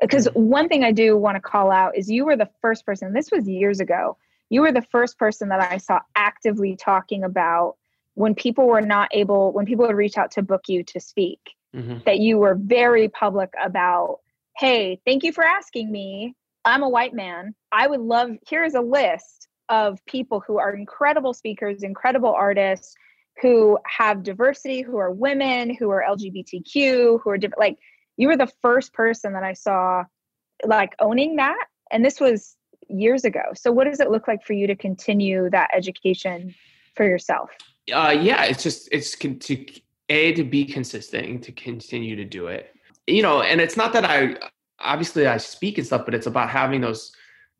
Because one thing i do want to call out is you were the first person this was years ago you were the first person that i saw actively talking about when people were not able when people would reach out to book you to speak Mhm. that you were very public about hey thank you for asking me. I'm a white man. I would love here's a list of people who are incredible speakers incredible artists who have diversity who are women who are lgbtq who are different like you were the first person that i saw like owning that and this was years ago. So what does it look like for you to continue that education for yourself? Uh yeah it's just it's con- to a to be consistent to continue to do it you know and it's not that i obviously i speak and stuff but it's about having those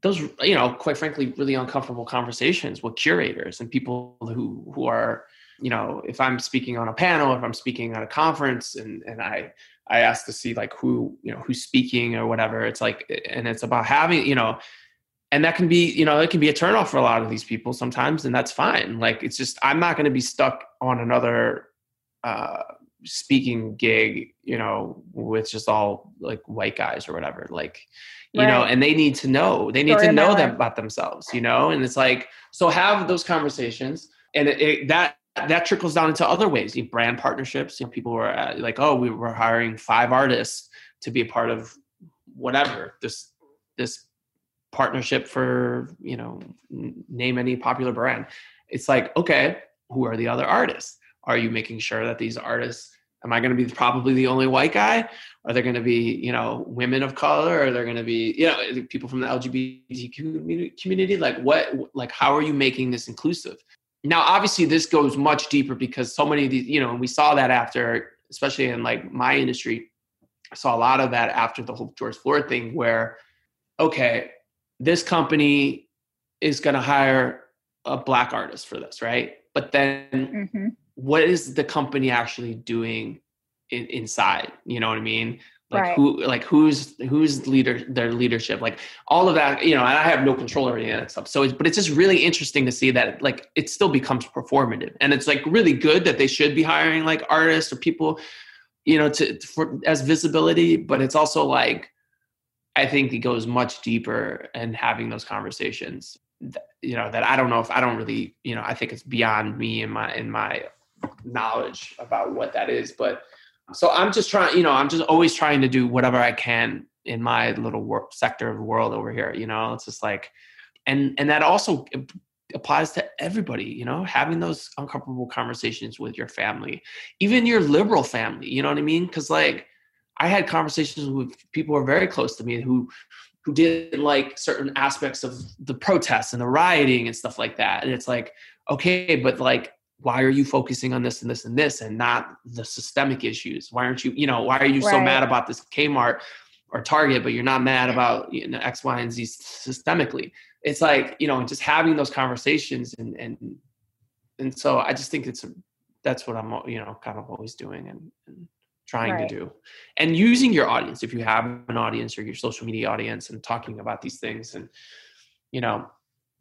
those you know quite frankly really uncomfortable conversations with curators and people who who are you know if i'm speaking on a panel if i'm speaking at a conference and and i i ask to see like who you know who's speaking or whatever it's like and it's about having you know and that can be you know it can be a turnoff for a lot of these people sometimes and that's fine. Like it's just i'm not going to be stuck on another uh speaking gig you know with just all like white guys or whatever like you know and they need to know they need Story to know them about themselves you know and it's like so have those conversations and it, it, that that trickles down into other ways you know, brand partnerships you know people were uh, like oh we were hiring five artists to be a part of whatever this this partnership for you know n- name any popular brand. It's like okay who are the other artists? Are you making sure that these artists am i going to be probably the only white guy? Are there going to be you know women of color? Are there going to be you know people from the LGBT community- like what like how are you making this inclusive? Now obviously this goes much deeper because so many of these you know and we saw that after especially in like my industry i saw a lot of that after the whole george floyd thing where okay this company is going to hire a black artist for this right? But then mm-hmm. What is the company actually doing in, inside? You know what i mean? Like Right. who like who's who's leader their leadership? Like all of that you know and i have no control over any of that stuff. So it's but it's just really interesting to see that like it still becomes performative. And it's like really good that they should be hiring like artists or people you know to for as visibility but it's also like i think it goes much deeper and having those conversations that, you know that i don't know if i don't really you know i think it's beyond me and my in my knowledge about what that is but so i'm just trying you know i'm just always trying to do whatever i can in my little work sector of the world over here you know? It's just like and and that also applies to everybody you know? Having those uncomfortable conversations with your family even your liberal family you know what i mean? Because like i had conversations with people who are very close to me who who didn't like certain aspects of the protests and the rioting and stuff like that and it's like okay but like why are you focusing on this and this and this and not the systemic issues? Why aren't you you know why are you so mad about this kmart or target but you're not mad about you know, x y and z systemically? It's like you know just having those conversations and and and so i just think it's a, that's what i'm you know kind of always doing and, and trying Right. to do. And using your audience if you have an audience or your social media audience and talking about these things and you know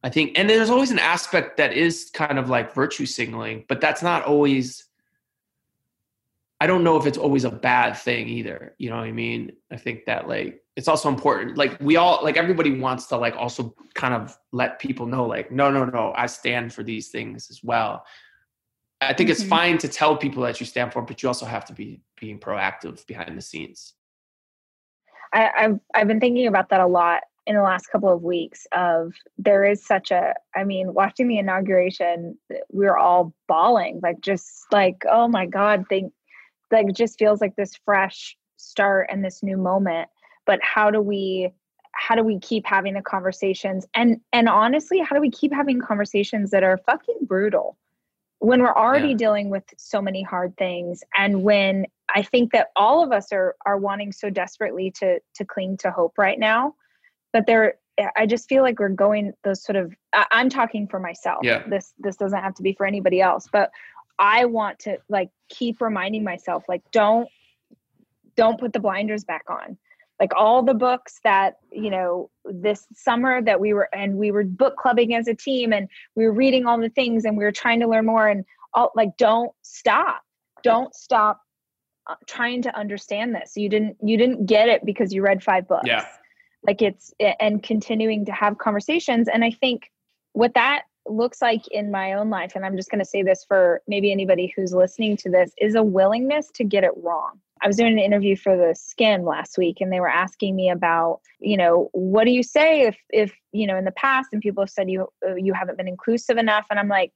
i think and there's always an aspect that is kind of like virtue signaling but that's not always i don't know if it's always a bad thing either you know what i mean? I think that like it's also important like we all like everybody wants to like also kind of let people know like no no no i stand for these things as well. I think it's Mhm. fine to tell people that you stand for but you also have to be being proactive behind the scenes. I, I've I've been thinking about that a lot in the last couple of weeks. Of there is such a, I mean, watching the inauguration, we were all bawling, like just like, oh my god, think, like just feels like this fresh start and this new moment. But how do we, how do we keep having the conversations? And and honestly, how do we keep having conversations that are fucking brutal? when we're already Yeah. dealing with so many hard things and when i think that all of us are are wanting so desperately to to cling to hope right now but there i just feel like we're going those sort of I, i'm talking for myself. Yeah. this this doesn't have to be for anybody else but i want to like keep reminding myself like don't don't put the blinders back on. Like all the books that you know this summer that we were and we were book clubbing as a team and we were reading all the things and we were trying to learn more and all like don't stop. Don't stop uh, trying to understand this. You didn't you didn't get it because you read five books. Yeah. Like it's and continuing to have conversations. And i think what that looks like in my own life and i'm just going to say this for maybe anybody who's listening to this is a willingness to get it wrong. I was doing an interview for theSkimm last week and they were asking me about you know what do you say if if you know in the past and people have said you you haven't been inclusive enough? And i'm like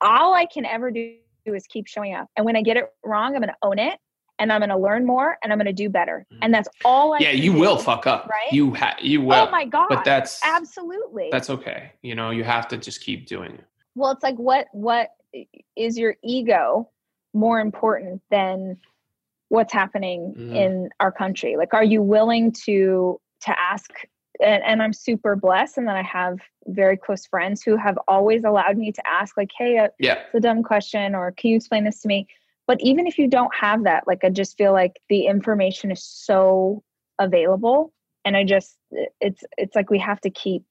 all i can ever do is keep showing up. And when i get it wrong i'm going to own it and i'm going to learn more and i'm going to do better. Mhm. and that's all i yeah you will fuck up. right? you ha- you will. Oh my god but that's absolutely. that's okay. You know you have to just keep doing it. Well it's like what what is your ego more important than what's happening Mhm. in our country? Like are you willing to to ask? And, and i'm super blessed and that i have very close friends who have always allowed me to ask like hey uh, yeah. it's a dumb question or can you explain this to me but even if you don't have that like i just feel like the information is so available and i just it's it's like we have to keep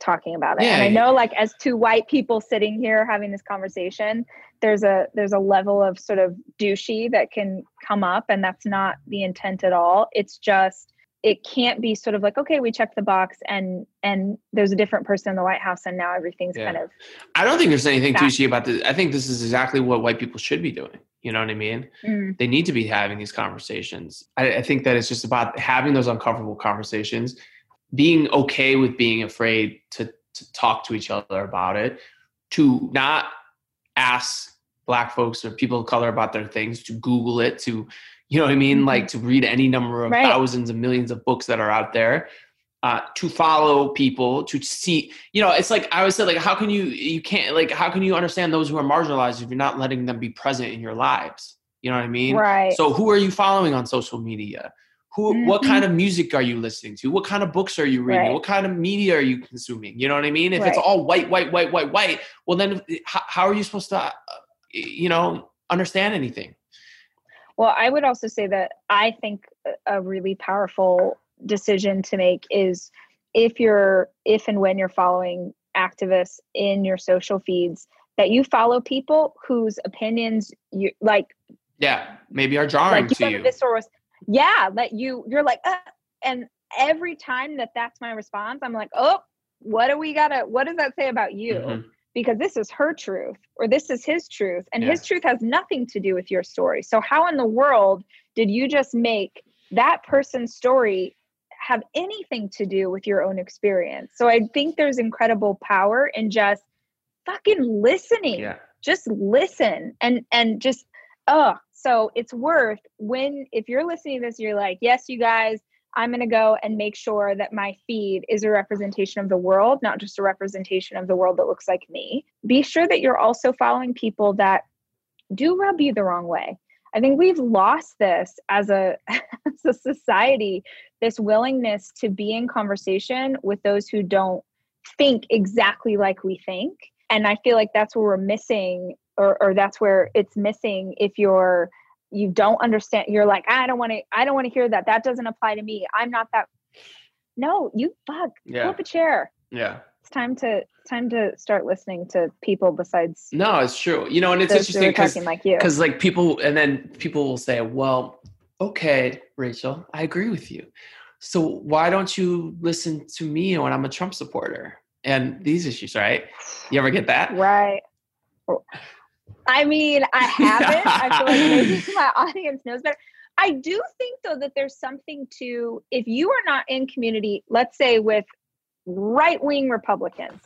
talking about it. And i know like as two white people sitting here having this conversation there's a there's a level of sort of douchey that can come up and that's not the intent at all. It's just it can't be sort of like okay we checked the box and and there's a different person in the white house and now everything's Yeah. kind of i don't think there's anything That- douchey about this. I think this is exactly what white people should be doing. You know what i mean? Mm, they need to be having these conversations. I, I think that it's just about having those uncomfortable conversations being okay with being afraid to, to talk to each other about it to not ask black folks or people of color about their things to google it to you know what i mean Mhm. like to read any number of Right. thousands and millions of books that are out there uh, to follow people to see you know it's like i always said like how can you you can't like how can you understand those who are marginalized if you're not letting them be present in your lives you know what i mean right so who are you following on social media? Who what Mhm. kind of music are you listening to? What kind of books are you reading? Right. What kind of media are you consuming? You know what I mean? If it's all white, white, white, white, white, well then how, how are you supposed to uh, you know understand anything well i would also say that i think a really powerful decision to make is if you're if and when you're following activists in your social feeds that you follow people whose opinions you like yeah maybe are drawing like to you yeah that you you're like uh, and every time that that's my response i'm like oh what do we gotta what does that say about you mm-hmm. Because this is her truth or this is his truth and yeah. his truth has nothing to do with your story so how in the world did you just make that person's story have anything to do with your own experience. So I think there's incredible power in just fucking listening. Yeah. Just listen and and just oh, so it's worth when if you're listening to this you're like, "Yes, you guys, I'm going to go and make sure that my feed is a representation of the world, not just a representation of the world that looks like me." Be sure that you're also following people that do rub you the wrong way. I think we've lost this as a as a society, this willingness to be in conversation with those who don't think exactly like we think. And I feel like that's where we're missing or or that's where it's missing if you're you don't understand you're like I don't want to I don't want to hear that that doesn't apply to me. I'm not that No, you fuck. Yeah. Pull up a chair. Yeah it's time to time to start listening to people besides no it's true you know and it's interesting because like because like people and then people will say well okay rachel i agree with you so why don't you listen to me when i'm a trump supporter and these issues right you ever get that right i mean i haven't i feel like maybe my audience knows better I do think though that there's something to if you are not in community, let's say with right wing Republicans.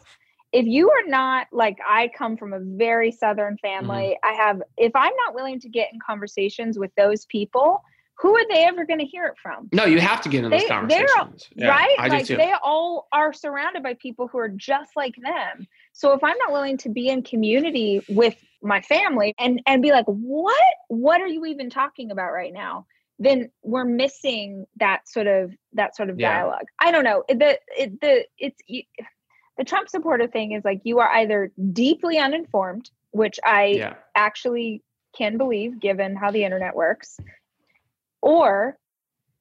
If you are not like I come from a very southern family, mm-hmm. I have if I'm not willing to get in conversations with those people, who are they ever going to hear it from? No, you have to get in those they, conversations. Yeah, right? I like they all are surrounded by people who are just like them. So if I'm not willing to be in community with my family and and be like, "What? What are you even talking about right now?" then we're missing that sort of that sort of yeah. dialogue. I don't know. The it, the it's the Trump supporter thing is like you are either deeply uninformed, which I yeah. actually can believe given how the internet works, or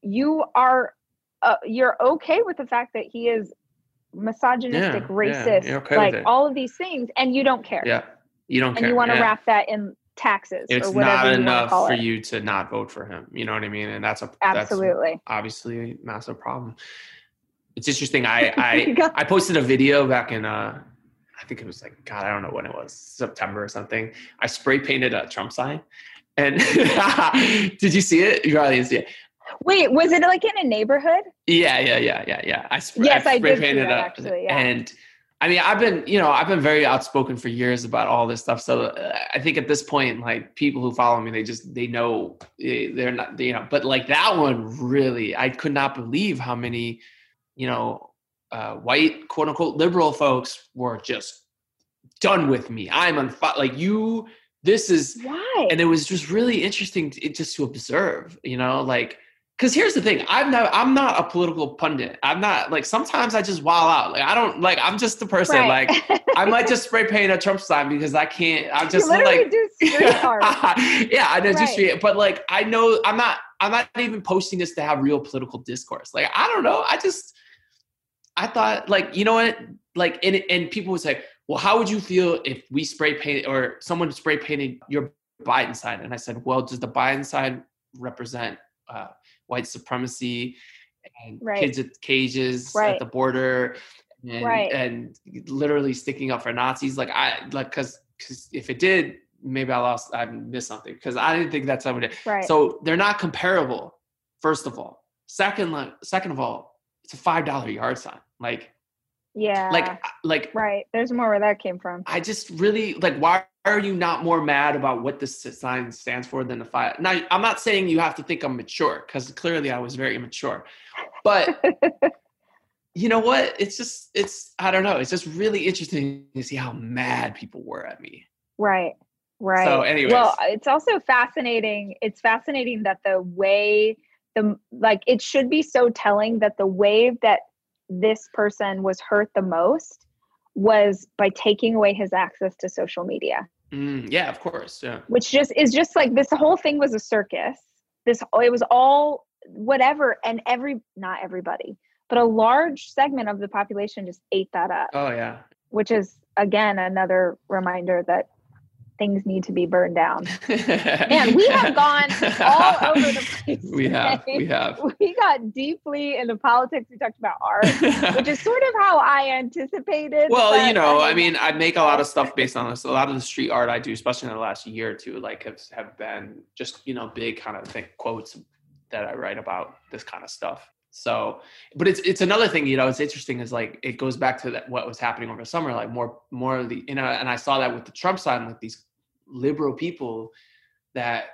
you are uh, you're okay with the fact that he is misogynistic, yeah, racist, okay like all of these things, and you don't care. Yeah, you don't and care. you want to wrap that in taxes it's not enough for it. you to not vote for him you know what i mean and that's a absolutely that's obviously a massive problem it's interesting i i i posted a video back in uh i think it was like god i don't know when it was september or something i spray painted a trump sign and did you see it you probably didn't see it Wait, was it like in a neighborhood? Yeah, yeah, yeah, yeah, yeah. I, sp- yes, I, spray I did painted that, actually, yeah. and I mean, I've been, you know, I've been very outspoken for years about all this stuff. So uh, I think at this point, like people who follow me, they just they know they're not, you know. But like that one, really, I could not believe how many, you know, uh, white quote unquote liberal folks were just done with me. I'm on fire. Like you, this is why, and it was just really interesting to, just to observe. You know, like because here's the thing i'm not i'm not a political pundit i'm not like sometimes i just wow out like i don't like i'm just the person right. like i might just spray paint a trump sign because i can't i'm just like do street art. yeah i know right. do street but like i know i'm not i'm not even posting this to have real political discourse like i don't know i just i thought like you know what like and, and people would say well how would you feel if we spray paint or someone spray painted your biden sign and i said well does the biden sign represent uh, white supremacy and right. kids at cages right. at the border and, right. and literally sticking up for Nazis. Like I like because because if it did, maybe I lost I missed something because I didn't think that's something. Did. Right. So they're not comparable. First of all, second second of all, it's a five dollar yard sign. Like yeah. Like like right. There's more where that came from. I just really like why are you not more mad about what this sign stands for than the five? Now I'm not saying you have to think I'm mature because clearly I was very immature. But you know what? It's just it's I don't know. It's just really interesting to see how mad people were at me. Right. Right. So anyways. Well, it's also fascinating. It's fascinating that the way the like it should be so telling that the way that this person was hurt the most was by taking away his access to social media. Mm, yeah, of course. Yeah. Which just is just like this whole thing was a circus. This it was all whatever, and every not everybody, but a large segment of the population just ate that up. Oh yeah. Which is again another reminder that things need to be burned down. Man, we have gone all over the place. We have. We have. We got deeply into politics. We talked about art, which is sort of how I anticipated. Well, you know, I mean, I make a lot of stuff based on this. A lot of the street art I do, especially in the last year or two, like have, have been just, you know, big kind of thing, quotes that I write about this kind of stuff. So, but it's it's another thing, you know, it's interesting is like it goes back to that what was happening over the summer, like more more of the you know, and I saw that with the Trump side, like these liberal people that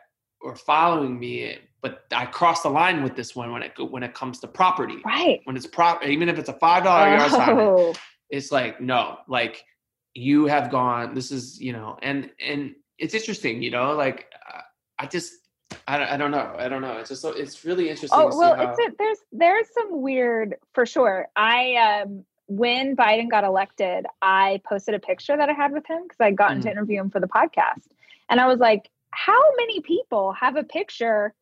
were following me, eh, but I crossed the line with this one when it when it comes to property. Right. When it's prop, even if it's a five dollar oh. yard sign, eh, oh. it's like no, like you have gone. This is you know, and and it's interesting, you know, like I just I don't, I don't know. I don't know. It's just it's really interesting. Oh well, how... it's a, there's there's some weird for sure. I um when Biden got elected, I posted a picture that I had with him because I'd gotten mm. to interview him for the podcast, and I was like, "How many people have a picture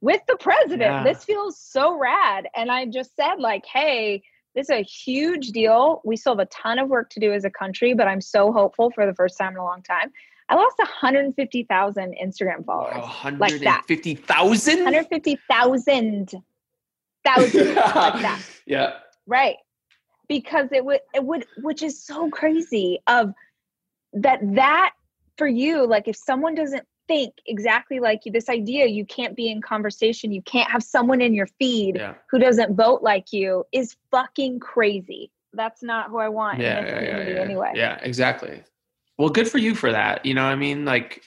with the president? Yeah. This feels so rad." And I just said, like, "Hey." This is a huge deal. We still have a ton of work to do as a country, but I'm so hopeful for the first time in a long time. I lost 150,000 Instagram followers. Wow, 150,000? 150,000. Thousand like that. Yeah. Right. Because it would it would which is so crazy of that that for you like if someone doesn't think exactly like you this idea you can't be in conversation you can't have someone in your feed yeah. who doesn't vote like you is fucking crazy that's not who i want yeah, yeah, community yeah, anyway yeah exactly well, good for you for that. You know, I mean, like,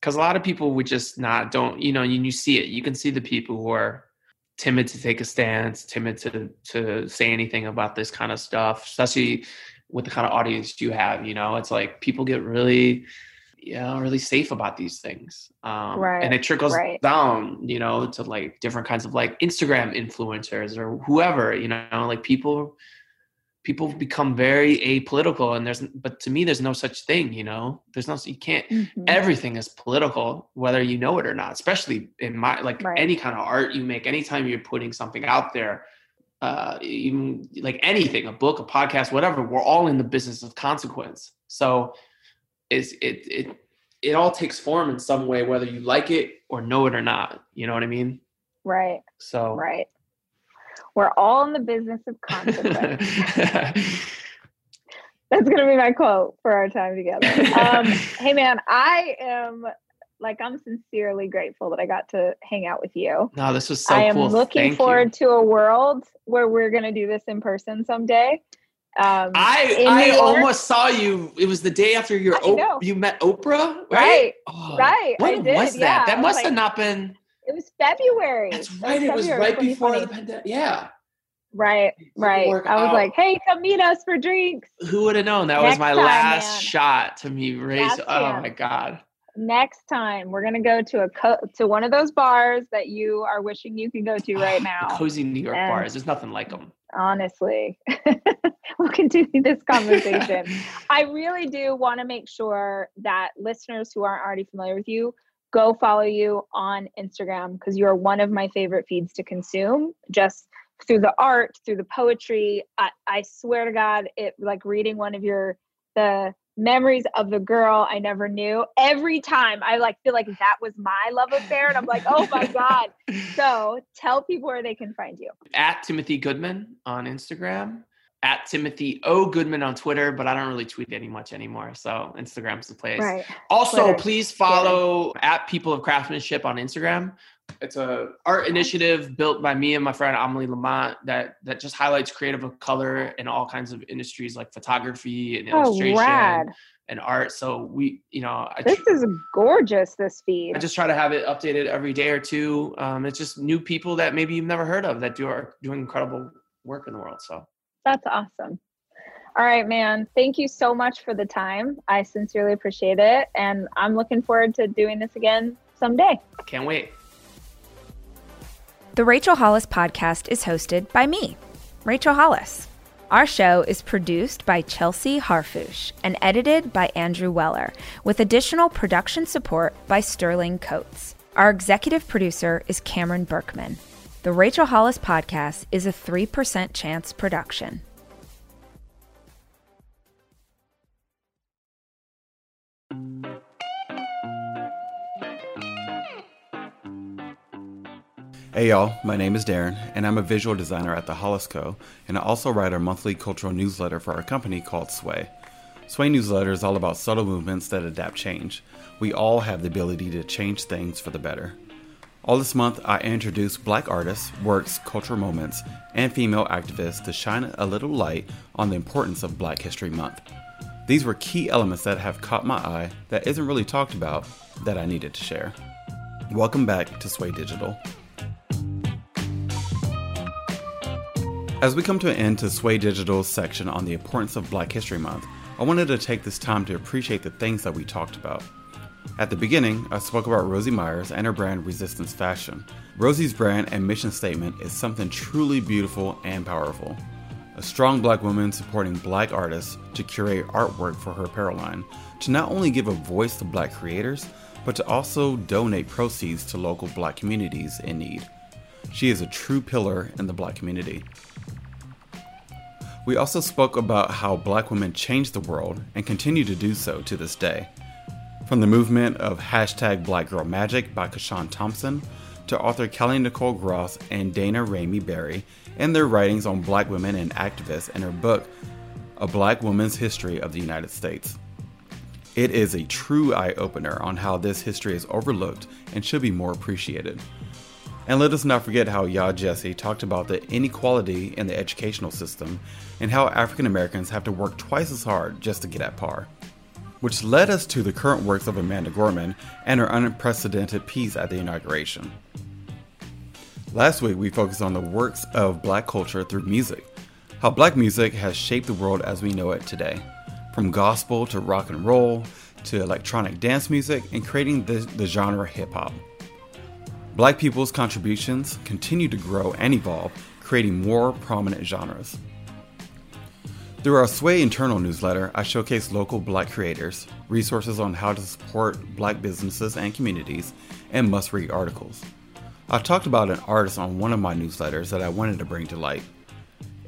because a lot of people would just not don't. You know, you, you see it. You can see the people who are timid to take a stance, timid to to say anything about this kind of stuff, especially with the kind of audience you have. You know, it's like people get really you know, really safe about these things. Um, right. And it trickles right. down, you know, to like different kinds of like Instagram influencers or whoever, you know, like people people become very apolitical and there's but to me there's no such thing you know? There's no you can't mm-hmm. everything is political whether you know it or not especially in my like right. any kind of art you make anytime you're putting something out there uh even like anything a book a podcast whatever we're all in the business of consequence. So is it it it all takes form in some way whether you like it or know it or not you know what i mean? Right. So right we're all in the business of consequence. That's going to be my quote for our time together. Um, hey, man, I am like, I'm sincerely grateful that I got to hang out with you. No, this was so I am cool. looking Thank forward you. to a world where we're going to do this in person someday. Um, I I almost saw you. It was the day after your you met Oprah, right? Right. Oh, right. When was that? Yeah. That must like, have not been. It was February. That's right. It was, it was right before the pandemic. Yeah. Right, right. I was out. like, "Hey, come meet us for drinks." Who would have known? That Next was my time, last man. shot to me raise. oh my god! Next time, we're gonna go to a co- to one of those bars that you are wishing you could go to right now. The cozy New York and bars. There's nothing like them. Honestly, we'll continue this conversation. I really do want to make sure that listeners who aren't already familiar with you go follow you on Instagram because you are one of my favorite feeds to consume. Just through the art, through the poetry. I, I swear to God, it like reading one of your the memories of the girl I never knew. Every time I like feel like that was my love affair, and I'm like, oh my god. So tell people where they can find you. At Timothy Goodman on Instagram at Timothy O Goodman on Twitter, but I don't really tweet any much anymore. So Instagram's the place. Right. Also, Twitter. please follow yeah. at People of Craftsmanship on Instagram. It's a art initiative built by me and my friend Amelie Lamont that that just highlights creative of color in all kinds of industries like photography and illustration oh, and art. So we, you know, I this tr- is gorgeous. This feed. I just try to have it updated every day or two. Um, it's just new people that maybe you've never heard of that do are doing incredible work in the world. So that's awesome. All right, man. Thank you so much for the time. I sincerely appreciate it. And I'm looking forward to doing this again someday. Can't wait. The Rachel Hollis podcast is hosted by me, Rachel Hollis. Our show is produced by Chelsea Harfouche and edited by Andrew Weller, with additional production support by Sterling Coates. Our executive producer is Cameron Berkman. The Rachel Hollis Podcast is a 3% chance production. Hey y'all, my name is Darin, and I'm a visual designer at the Hollis Co., and I also write our monthly cultural newsletter for our company called Sway. Sway newsletter is all about subtle movements that adapt change. We all have the ability to change things for the better. All this month, I introduce black artists, works, cultural moments, and female activists to shine a little light on the importance of Black History Month. These were key elements that have caught my eye that isn't really talked about that I needed to share. Welcome back to Sway Digital. As we come to an end to Sway Digital's section on the importance of Black History Month, I wanted to take this time to appreciate the things that we talked about. At the beginning, I spoke about Rosie Myers and her brand Resistance Fashion. Rosie's brand and mission statement is something truly beautiful and powerful. A strong black woman supporting black artists to curate artwork for her apparel line, to not only give a voice to black creators, but to also donate proceeds to local black communities in need. She is a true pillar in the black community. We also spoke about how black women changed the world and continue to do so to this day. From the movement of hashtag Black Girl Magic by CaShawn Thompson to author Kelly Nicole Gross and Daina Ramey Berry and their writings on black women and activists in her book, A Black Woman's History of the United States. It is a true eye opener on how this history is overlooked and should be more appreciated. And let us not forget how Yaa Gyasi talked about the inequality in the educational system and how African Americans have to work twice as hard just to get at par. Which led us to the current works of Amanda Gorman and her unprecedented piece at the inauguration. Last week, we focused on the works of black culture through music, how black music has shaped the world as we know it today, from gospel to rock and roll to electronic dance music and creating the, the genre hip hop. Black people's contributions continue to grow and evolve, creating more prominent genres. Through our Sway internal newsletter, I showcase local black creators, resources on how to support black businesses and communities, and must read articles. I talked about an artist on one of my newsletters that I wanted to bring to light.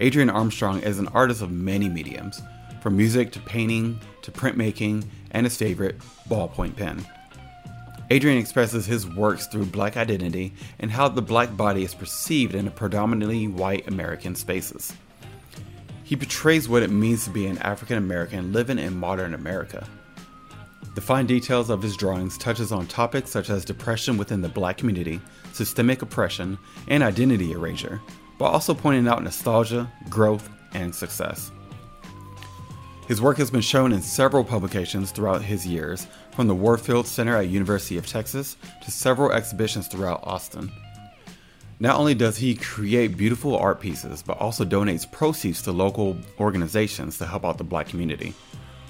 Adrian Armstrong is an artist of many mediums, from music to painting to printmaking and his favorite, ballpoint pen. Adrian expresses his works through black identity and how the black body is perceived in predominantly white American spaces. He portrays what it means to be an African American living in modern America. The fine details of his drawings touches on topics such as depression within the black community, systemic oppression, and identity erasure, while also pointing out nostalgia, growth, and success. His work has been shown in several publications throughout his years, from the Warfield Center at University of Texas to several exhibitions throughout Austin. Not only does he create beautiful art pieces, but also donates proceeds to local organizations to help out the black community.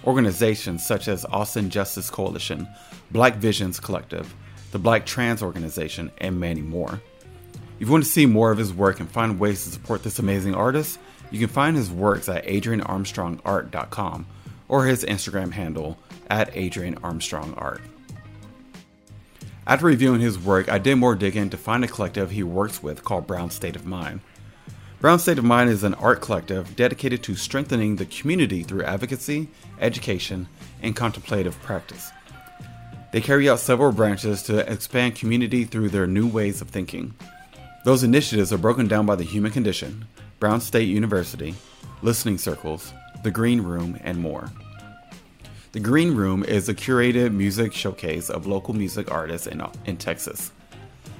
Organizations such as Austin Justice Coalition, Black Visions Collective, the Black Trans Organization, and many more. If you want to see more of his work and find ways to support this amazing artist, you can find his works at adrianarmstrongart.com or his Instagram handle at adrianarmstrongart. After reviewing his work, I did more digging to find a collective he works with called Brown State of Mind. Brown State of Mind is an art collective dedicated to strengthening the community through advocacy, education, and contemplative practice. They carry out several branches to expand community through their new ways of thinking. Those initiatives are broken down by the human condition, Brown State University, listening circles, the Green Room, and more. The Green Room is a curated music showcase of local music artists in, in Texas.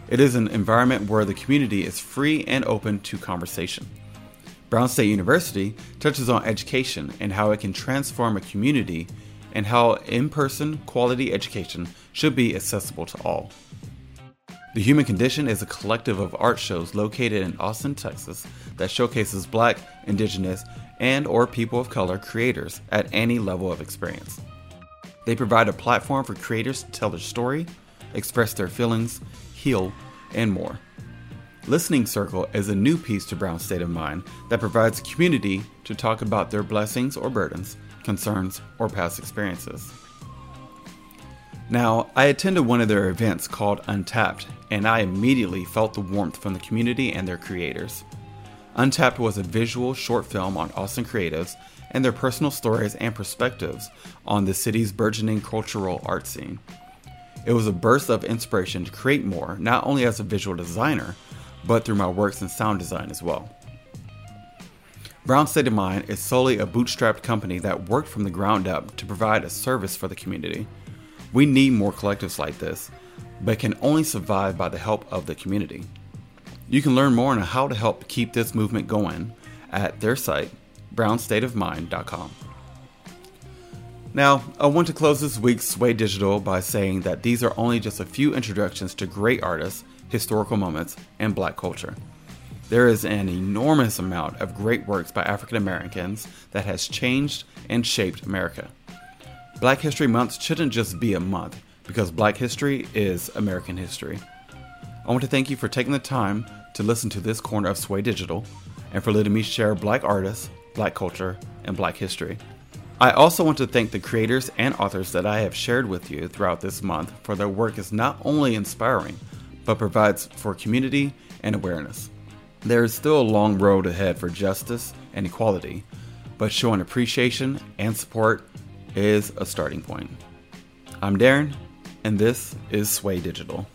It is an environment where the community is free and open to conversation. Brown State University touches on education and how it can transform a community and how in person quality education should be accessible to all. The Human Condition is a collective of art shows located in Austin, Texas that showcases black, indigenous, and or people of color creators at any level of experience. They provide a platform for creators to tell their story, express their feelings, heal, and more. Listening Circle is a new piece to Brown State of Mind that provides a community to talk about their blessings or burdens, concerns, or past experiences. Now, I attended one of their events called Untapped, and I immediately felt the warmth from the community and their creators. Untapped was a visual short film on Austin creatives and their personal stories and perspectives on the city's burgeoning cultural art scene. It was a burst of inspiration to create more, not only as a visual designer, but through my works in sound design as well. Brown State of Mind is solely a bootstrapped company that worked from the ground up to provide a service for the community. We need more collectives like this, but can only survive by the help of the community. You can learn more on how to help keep this movement going at their site, brownstateofmind.com. Now, I want to close this week's Sway Digital by saying that these are only just a few introductions to great artists, historical moments, and black culture. There is an enormous amount of great works by African Americans that has changed and shaped America. Black History Month shouldn't just be a month, because Black history is American history. I want to thank you for taking the time to listen to this corner of Sway Digital and for letting me share Black artists, Black culture, and Black history. I also want to thank the creators and authors that I have shared with you throughout this month for their work is not only inspiring, but provides for community and awareness. There is still a long road ahead for justice and equality, but showing appreciation and support is a starting point. I'm Darin, and this is Sway Digital.